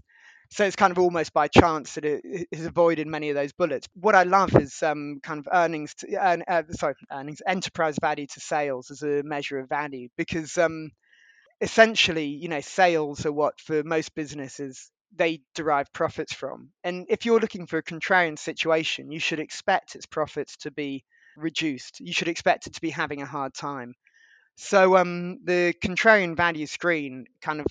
so it's kind of almost by chance that it, has avoided many of those bullets. What I love is um kind of earnings to uh, sorry earnings enterprise value to sales as a measure of value because um essentially, you know, sales are what for most businesses they derive profits from. And if you're looking for a contrarian situation, you should expect its profits to be reduced. You should expect it to be having a hard time. So um, the contrarian value screen kind of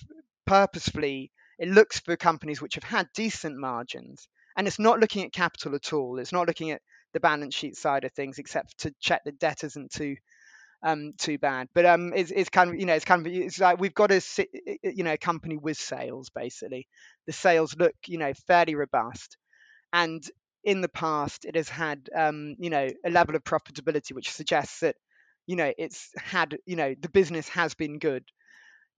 purposefully it looks for companies which have had decent margins, and it's not looking at capital at all. It's not looking at the balance sheet side of things, except to check the debt isn't too um, too bad. But um, it's, it's kind of you know it's kind of it's like we've got a you know a company with sales basically. The sales look you know fairly robust, and in the past it has had um, you know a level of profitability which suggests that you know it's had you know the business has been good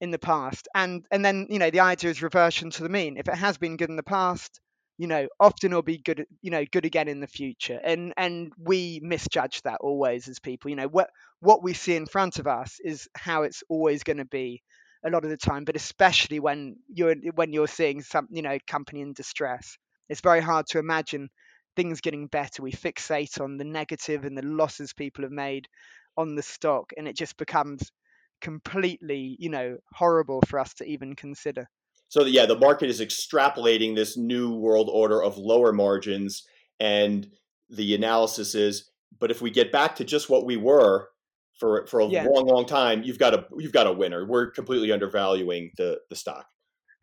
in the past. And and then you know the idea is reversion to the mean. If it has been good in the past you know often it'll be good you know good again in the future. And and we misjudge that always as people. You know what what we see in front of us is how it's always going to be a lot of the time. But especially when you're when you're seeing some you know company in distress it's very hard to imagine things getting better. We fixate on the negative and the losses people have made on the stock and it just becomes completely you know horrible for us to even consider so yeah, the market is extrapolating this new world order of lower margins, and the analysis is, but if we get back to just what we were for for a yeah. long, long time, you've got a you've got a winner. We're completely undervaluing the the stock.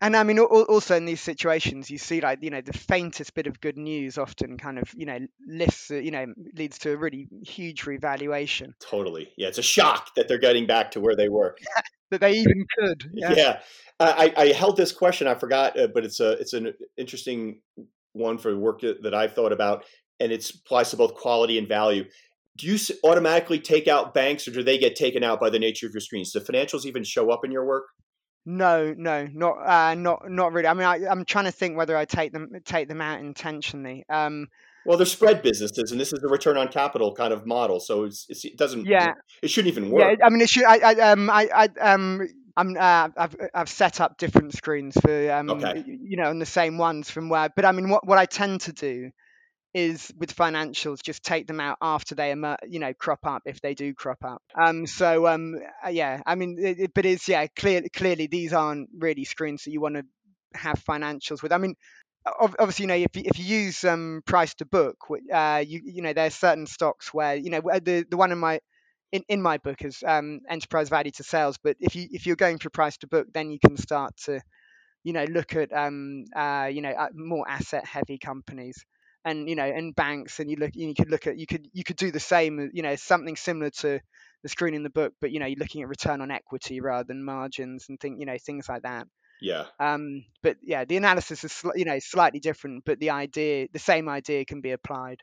And I mean, also in these situations, you see like you know the faintest bit of good news often kind of you know lifts you know leads to a really huge revaluation. Totally, yeah, it's a shock that they're getting back to where they were. that they even could. Yeah. yeah. I, I held this question. I forgot, uh, but it's a it's an interesting one for work that I've thought about, and it applies to both quality and value. Do you automatically take out banks, or do they get taken out by the nature of your screens? Do financials even show up in your work? No, no, not uh, not not really. I mean, I, am trying to think whether I take them take them out intentionally. Um, well, they're spread businesses, and this is a return on capital kind of model, so it's, it's, it doesn't. Yeah, it shouldn't even work. Yeah, I mean, it should. I, I um, I, I um, I'm uh, I've I've set up different screens for um okay. you know on the same ones from where but I mean what what I tend to do is with financials just take them out after they you know crop up if they do crop up um so um uh, yeah I mean it, it, but it's yeah clearly clearly these aren't really screens that you want to have financials with I mean obviously you know if you, if you use um price to book uh you you know there's certain stocks where you know the the one in my in, in my book is um, enterprise value to sales. But if you if you're going for price to book, then you can start to, you know, look at um, uh, you know uh, more asset heavy companies and you know and banks and you look you could look at you could you could do the same you know something similar to the screen in the book but you know you're looking at return on equity rather than margins and think you know things like that yeah um but yeah the analysis is you know slightly different but the idea the same idea can be applied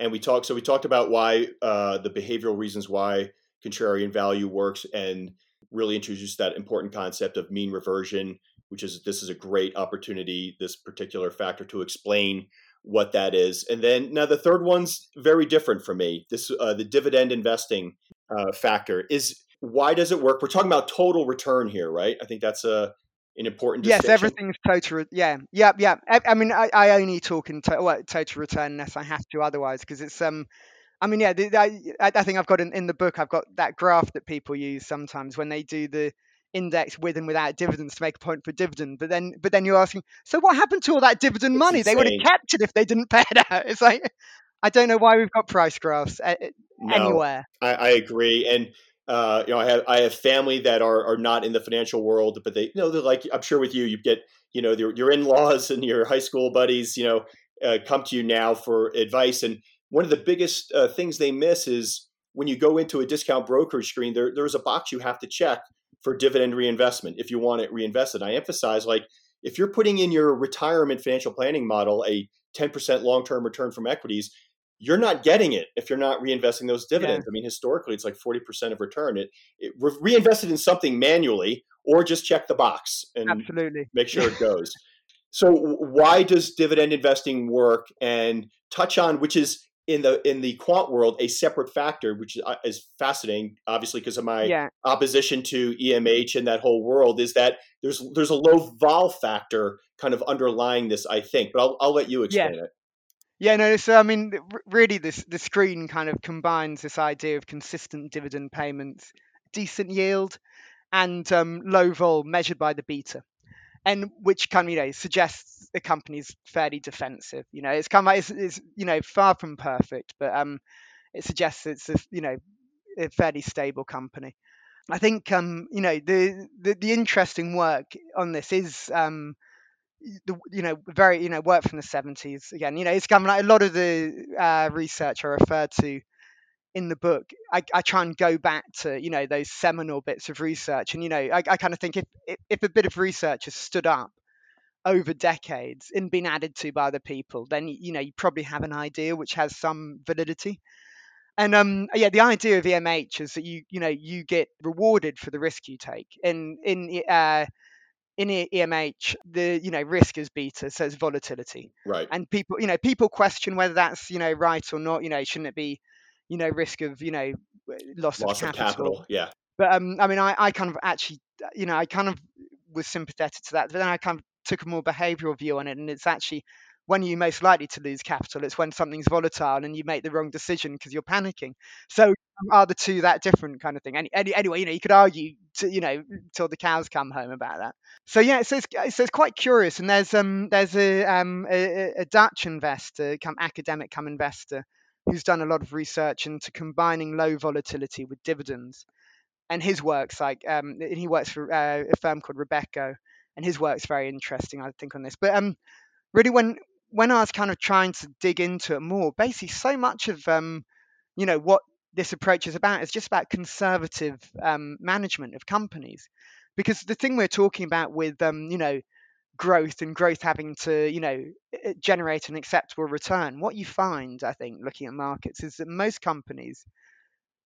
and we talked. So we talked about why uh, the behavioral reasons why contrarian value works, and really introduced that important concept of mean reversion, which is this is a great opportunity, this particular factor to explain what that is. And then now the third one's very different for me. This uh, the dividend investing uh, factor is why does it work? We're talking about total return here, right? I think that's a an important yes everything's total yeah yeah yeah I, I mean I, I, only talk in to- well, total return unless i have to otherwise because it's um i mean yeah the, I, I think i've got in, in the book i've got that graph that people use sometimes when they do the index with and without dividends to make a point for dividend but then but then you're asking so what happened to all that dividend money? They would have kept it if they didn't pay it out. It's like i don't know why we've got price graphs uh, No, anywhere. I, I agree, and uh, you know, I have I have family that are are not in the financial world, but they, you know, they're like I'm sure with you, you get you know your your in laws and your high school buddies, you know, uh, come to you now for advice, and one of the biggest uh, things they miss is when you go into a discount brokerage screen, there there's a box you have to check for dividend reinvestment if you want it reinvested. I emphasize like if you're putting in your retirement financial planning model a 10% long-term return from equities you're not getting it if you're not reinvesting those dividends. I mean, historically, it's like 40% of return. It, it re- reinvested in something manually or just check the box and absolutely make sure it goes. so why does dividend investing work and touch on which is in the in the quant world a separate factor which is, uh, is fascinating obviously because of my yeah opposition to EMH and that whole world is that there's there's a low vol factor kind of underlying this I think but I'll I'll let you yeah explain it. Yeah, no. So I mean, really, this the screen kind of combines this idea of consistent dividend payments, decent yield, and um, low vol measured by the beta, and which kind of you know suggests the company's fairly defensive. You know, it's kind of it's, it's you know far from perfect, but um, it suggests it's a you know a fairly stable company. I think um, you know the, the the interesting work on this is um the you know very you know work from the 70s again you know it's kind of like a lot of the uh, research i referred to in the book I, I try and go back to you know those seminal bits of research and you know i, I kind of think if, if a bit of research has stood up over decades and been added to by other people then you know you probably have an idea which has some validity and um yeah the idea of emh is that you you know you get rewarded for the risk you take and in uh in EMH, the you know risk is beta, so it's volatility, Right. and people you know people question whether that's you know right or not. You know, shouldn't it be you know risk of you know loss, Loss of of capital? capital. Yeah. But um, I mean, I, I kind of actually you know I kind of was sympathetic to that, but then I kind of took a more behavioural view on it, and it's actually when you're most likely to lose capital, it's when something's volatile and you make the wrong decision because you're panicking. So um, are the two that different kind of thing? Any, any, anyway, you know, you could argue, to, you know, till the cows come home about that. So yeah, so it's, so it's quite curious. And there's um there's a um a, a Dutch investor, come academic, come investor, who's done a lot of research into combining low volatility with dividends. And his work's like um and he works for uh, a firm called Robeco, and his work's very interesting, I think, on this. But um really when when I was kind of trying to dig into it more, basically so much of um you know what this approach is about is just about conservative um, management of companies because the thing we're talking about with um, you know growth and growth having to you know generate an acceptable return. What you find i think looking at markets is that most companies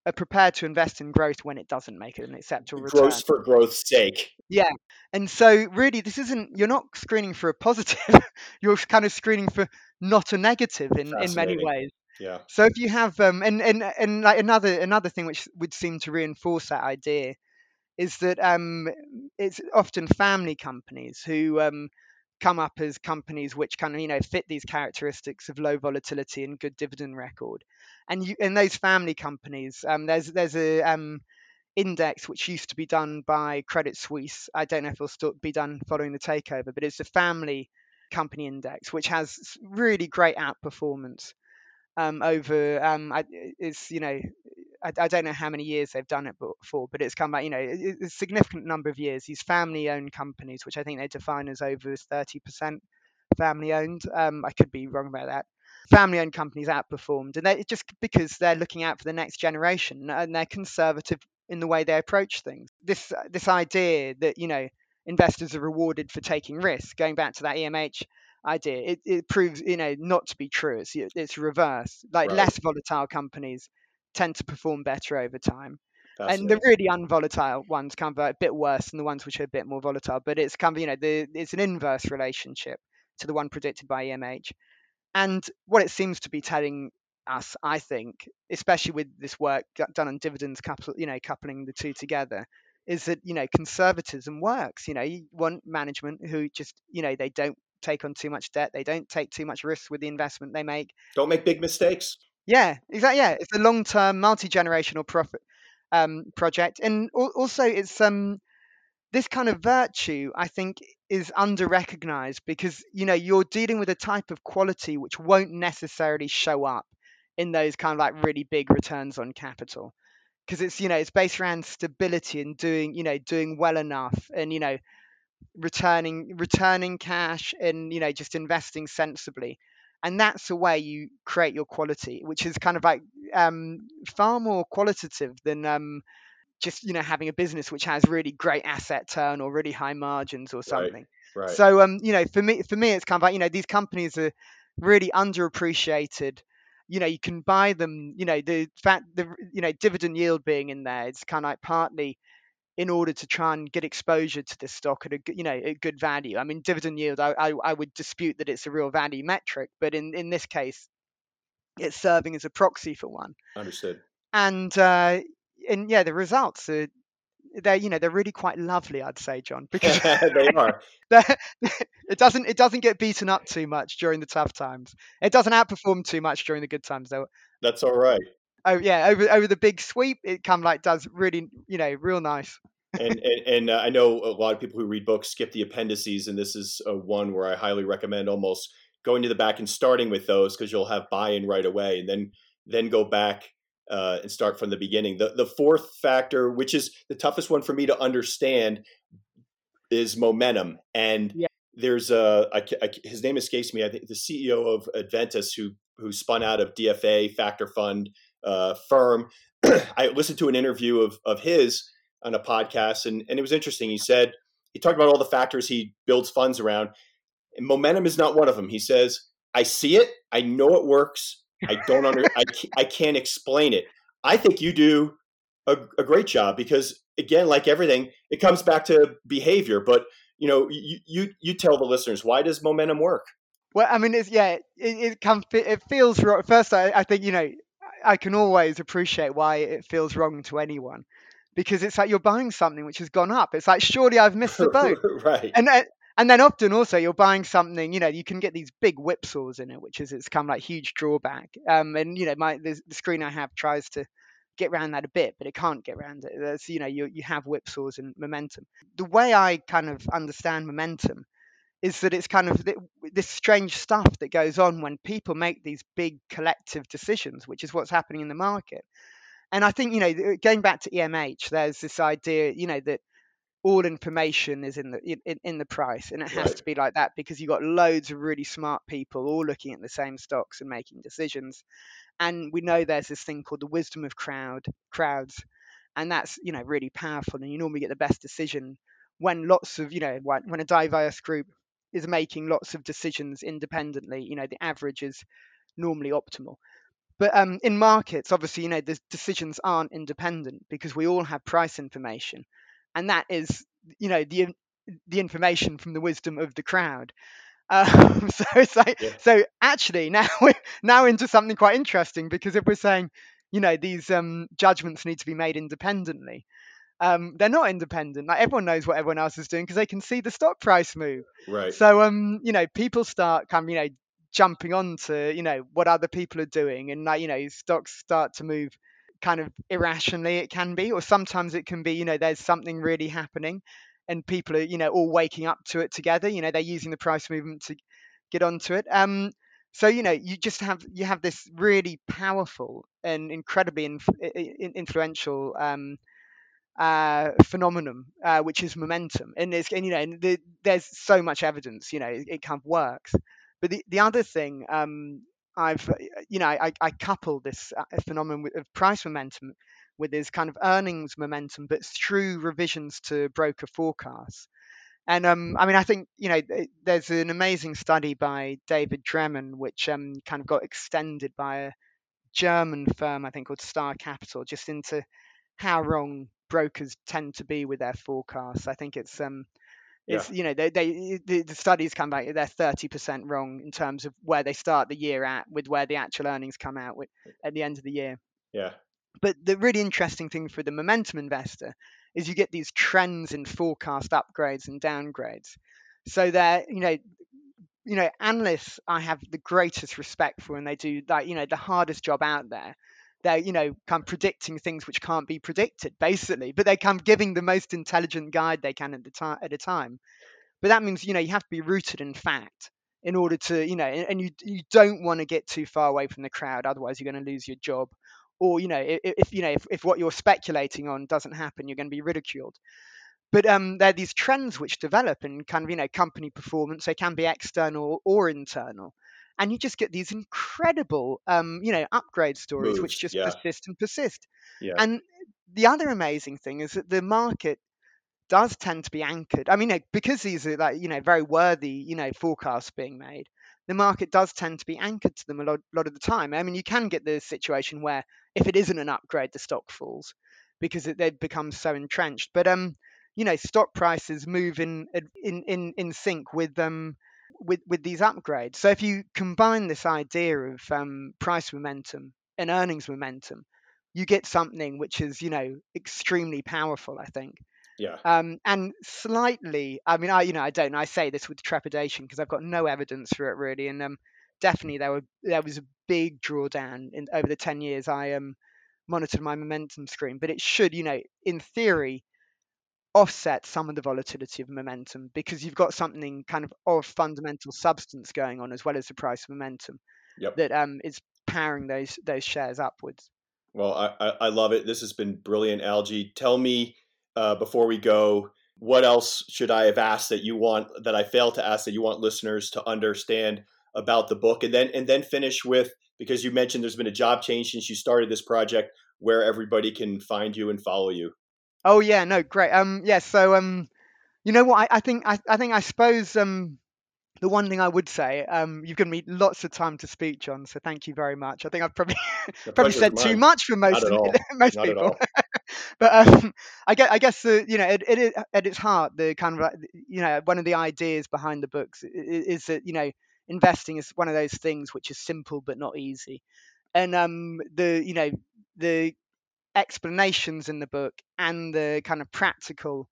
are prepared to invest in growth when it doesn't make an acceptable return. Growth for growth's sake. yeah. And so really this isn't you're not screening for a positive. You're kind of screening for not a negative in in many ways. Yeah. so if you have um and and and like another another thing which would seem to reinforce that idea is that um it's often family companies who um come up as companies which kind of you know fit these characteristics of low volatility and good dividend record and you in those family companies um there's there's a um index which used to be done by Credit Suisse. I don't know if it'll still be done following the takeover, but it's a family company index which has really great outperformance um, over. Um, I, it's you know I, I don't know how many years they've done it for, but it's come back. You know, a significant number of years. These family-owned companies, which I think they define as over thirty percent family-owned. Um, I could be wrong about that. Family-owned companies outperformed, and they just because they're looking out for the next generation and they're conservative in the way they approach things. This this idea that you know investors are rewarded for taking risk, going back to that EMH idea. It, it proves, you know, not to be true. It's it's reverse. Like Right. less volatile companies tend to perform better over time, and the really unvolatile ones kind of are a bit worse than the ones which are a bit more volatile. But it's kind of, you know, the it's an inverse relationship to the one predicted by EMH. And what it seems to be telling us, I think, especially with this work done on dividends, couple, you know, coupling the two together, is that you know conservatism works. You know, you want management who just, you know, they don't take on too much debt, they don't take too much risk with the investment they make. Don't make big mistakes. Yeah, exactly. Yeah, it's a long-term, multi-generational profit um, project, and al- also it's um this kind of virtue, I think, is under recognized because you know you're dealing with a type of quality which won't necessarily show up in those kind of like really big returns on capital because it's you know it's based around stability and doing you know doing well enough and you know returning returning cash and you know just investing sensibly and that's the way you create your quality which is kind of like um, far more qualitative than um, just you know having a business which has really great asset turn or really high margins or Right. something Right. so um you know for me for me it's kind of like you know these companies are really underappreciated you know you can buy them you know the fact the you know dividend yield being in there it's kind of like partly in order to try and get exposure to this stock at a good- you know a good value i mean dividend yield I, I i would dispute that it's a real value metric but in in this case it's serving as a proxy for one Understood. and uh and yeah the results are they're you know they're really quite lovely i'd say john because they are. it doesn't it doesn't get beaten up too much during the tough times it doesn't outperform too much during the good times though That's all right. Oh yeah over over the big sweep it kind of like does really you know real nice and and, and uh, I know a lot of people who read books skip the appendices, and this is uh, one where I highly recommend almost going to the back and starting with those because you'll have buy-in right away, and then then go back uh, and start from the beginning. The the fourth factor, which is the toughest one for me to understand, is momentum. And Yeah. there's a, I, ca- I, his name escapes me. I think the CEO of Avantis who who spun out of DFA Factor Fund uh, firm. I listened to an interview of of his on a podcast, and and it was interesting. He said he talked about all the factors he builds funds around. And momentum is not one of them. He says, "I see it. I know it works. I don't under. I I can't explain it. I think you do a, a great job because again, like everything, it comes back to behavior. But you know, you you you tell the listeners why does momentum work? Well, I mean, it's yeah, it, it comes. It feels. First, I, I think you know, I can always appreciate why it feels wrong to anyone, because it's like you're buying something which has gone up. It's like surely I've missed the boat, right. and then, and then often also you're buying something. You know, you can get these big whipsaws in it, which is it's kind of like huge drawback. Um, and you know, my the, the screen I have tries to get around that a bit, but it can't get around it. There's, you know, you you have whipsaws and momentum. The way I kind of understand momentum is that it's kind of this strange stuff that goes on when people make these big collective decisions, which is what's happening in the market. And I think, you know, going back to EMH, there's this idea, you know, that all information is in the in, in the price, and it has Right. to be like that because you've got loads of really smart people all looking at the same stocks and making decisions. And we know there's this thing called the wisdom of crowd crowds, and that's you know really powerful. And you normally get the best decision when lots of you know when when a diverse group is making lots of decisions independently. You know the average is normally optimal. But um, in markets, obviously, you know, the decisions aren't independent because we all have price information, and that is, you know, the the information from the wisdom of the crowd. Um, so it's like, Yeah. so actually, now we're now into something quite interesting because if we're saying, you know, these um, judgments need to be made independently, um, they're not independent. Like everyone knows what everyone else is doing because they can see the stock price move. Right. So um, you know, people start kind of, you know, jumping on to, you know, what other people are doing and like, you know, stocks start to move kind of irrationally it can be, or sometimes it can be, you know, there's something really happening and people are, you know, all waking up to it together. You know, they're using the price movement to get onto it. Um so you know you just have you have this really powerful and incredibly inf- influential um, uh, phenomenon, uh, which is momentum. And it's and you know and the, there's so much evidence, you know, it, it kind of works. But the, the other thing um, I've you know I, I couple this uh, phenomenon of price momentum with this kind of earnings momentum, but through revisions to broker forecasts. And um, I mean, I think you know, there's an amazing study by David Dreman, which um, kind of got extended by a German firm, I think, called Star Capital, just into how wrong brokers tend to be with their forecasts. I think it's um, it's yeah. you know, they, they the, the studies come back they're 30% wrong in terms of where they start the year at with where the actual earnings come out with, at the end of the year. Yeah. But the really interesting thing for the momentum investor is you get these trends in forecast upgrades and downgrades. So they're, you know, you know, analysts I have the greatest respect for and they do like, you know, the hardest job out there. They're, you know, kind of predicting things which can't be predicted, basically, but they come giving the most intelligent guide they can at the time at a time. But that means, you know, you have to be rooted in fact in order to, you know, and you you don't want to get too far away from the crowd, otherwise you're going to lose your job. Or you know if, if you know if, if what you're speculating on doesn't happen you're going to be ridiculed. But um, there are these trends which develop in kind of you know company performance. They can be external or internal and you just get these incredible um, you know upgrade stories Moves, which just yeah. persist and persist yeah. and the other amazing thing is that the market does tend to be anchored i mean because these are like you know very worthy you know forecasts being made the market does tend to be anchored to them a lot, lot of the time. I mean, you can get the situation where if it isn't an upgrade, the stock falls because it, they've become so entrenched. But um, you know, stock prices move in in in, in sync with um with with these upgrades. So if you combine this idea of um, price momentum and earnings momentum, you get something which is you know extremely powerful. I think. Yeah. Um, and slightly, I mean, I you know I don't. I say this with trepidation because I've got no evidence for it really, and um, definitely there were there was a big drawdown in over the ten years I um monitored my momentum screen, but it should, you know, in theory, offset some of the volatility of momentum because you've got something kind of of fundamental substance going on as well as the price momentum yep. that um is powering those those shares upwards. Well, I, I love it. This has been brilliant, Algy. Tell me uh, before we go, what else should I have asked that you want that I failed to ask that you want listeners to understand about the book, and then and then finish with because you mentioned there's been a job change since you started this project, where everybody can find you and follow you. Oh yeah, no, great. Um, yeah, so um, you know what? I, I think I, I think I suppose um, the one thing I would say, um, you've given me lots of time to speak, John. So thank you very much. I think I've probably probably said too much for most most Not people. but um, I guess I guess the you know it, it, at its heart the kind of you know one of the ideas behind the books is, is that you know investing is one of those things which is simple but not easy, and um the you know the explanations in the book and the kind of practical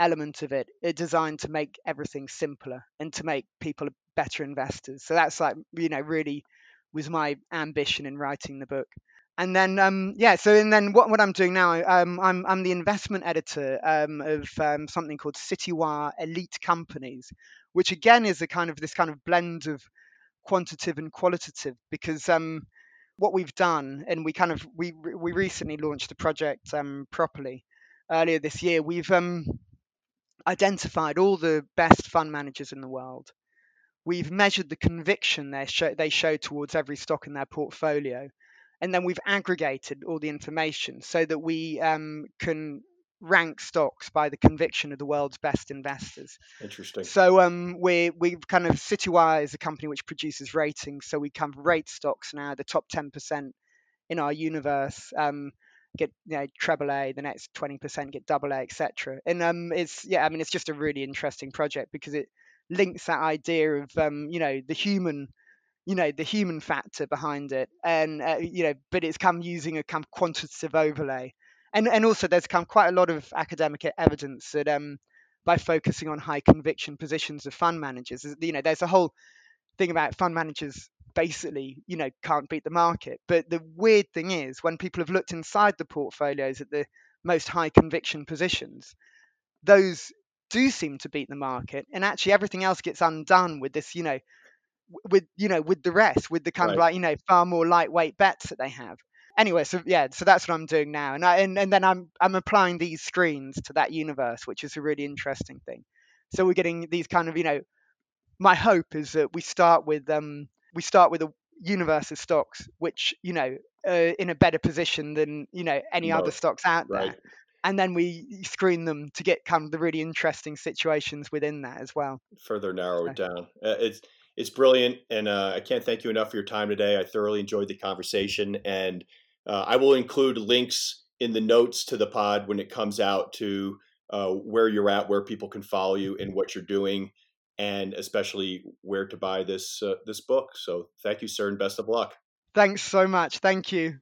element of it are designed to make everything simpler and to make people better investors. So that's like you know really was my ambition in writing the book and then um, yeah so and then what, what i'm doing now um, I'm, I'm the investment editor um, of um, something called citywire elite companies which again is a kind of this kind of blend of quantitative and qualitative because um, what we've done and we kind of we we recently launched the project um, properly earlier this year we've um, identified all the best fund managers in the world. We've measured the conviction they show, they show towards every stock in their portfolio and then we've aggregated all the information so that we um, can rank stocks by the conviction of the world's best investors. Interesting. So um, we we've kind of Citywire is a company which produces ratings, so we kind of rate stocks now, the top ten percent in our universe. Um, get you know treble A, the next twenty percent get double A, etc. And um, it's yeah, I mean it's just a really interesting project because it links that idea of um, you know the human you know the human factor behind it and uh, you know but it's come using a kind of quantitative overlay and and also there's come quite a lot of academic evidence that um by focusing on high conviction positions of fund managers you know there's a whole thing about fund managers basically you know can't beat the market. But the weird thing is when people have looked inside the portfolios at the most high conviction positions those do seem to beat the market. And actually everything else gets undone with this you know with you know with the rest with the kind right. of like you know far more lightweight bets that they have anyway so yeah so that's what i'm doing now and I, and, and then i'm i'm applying these screens to that universe which is a really interesting thing so we're getting these kind of you know my hope is that we start with um we start with a universe of stocks which you know uh, in a better position than you know any no. other stocks out right. there and then we screen them to get kind of the really interesting situations within that as well. Further narrow it down. Uh, it's it's brilliant, and uh, I can't thank you enough for your time today. I thoroughly enjoyed the conversation, and uh, I will include links in the notes to the pod when it comes out to uh, where you're at, where people can follow you, and what you're doing, and especially where to buy this uh, this book. So, thank you, sir, and best of luck. Thanks so much. Thank you.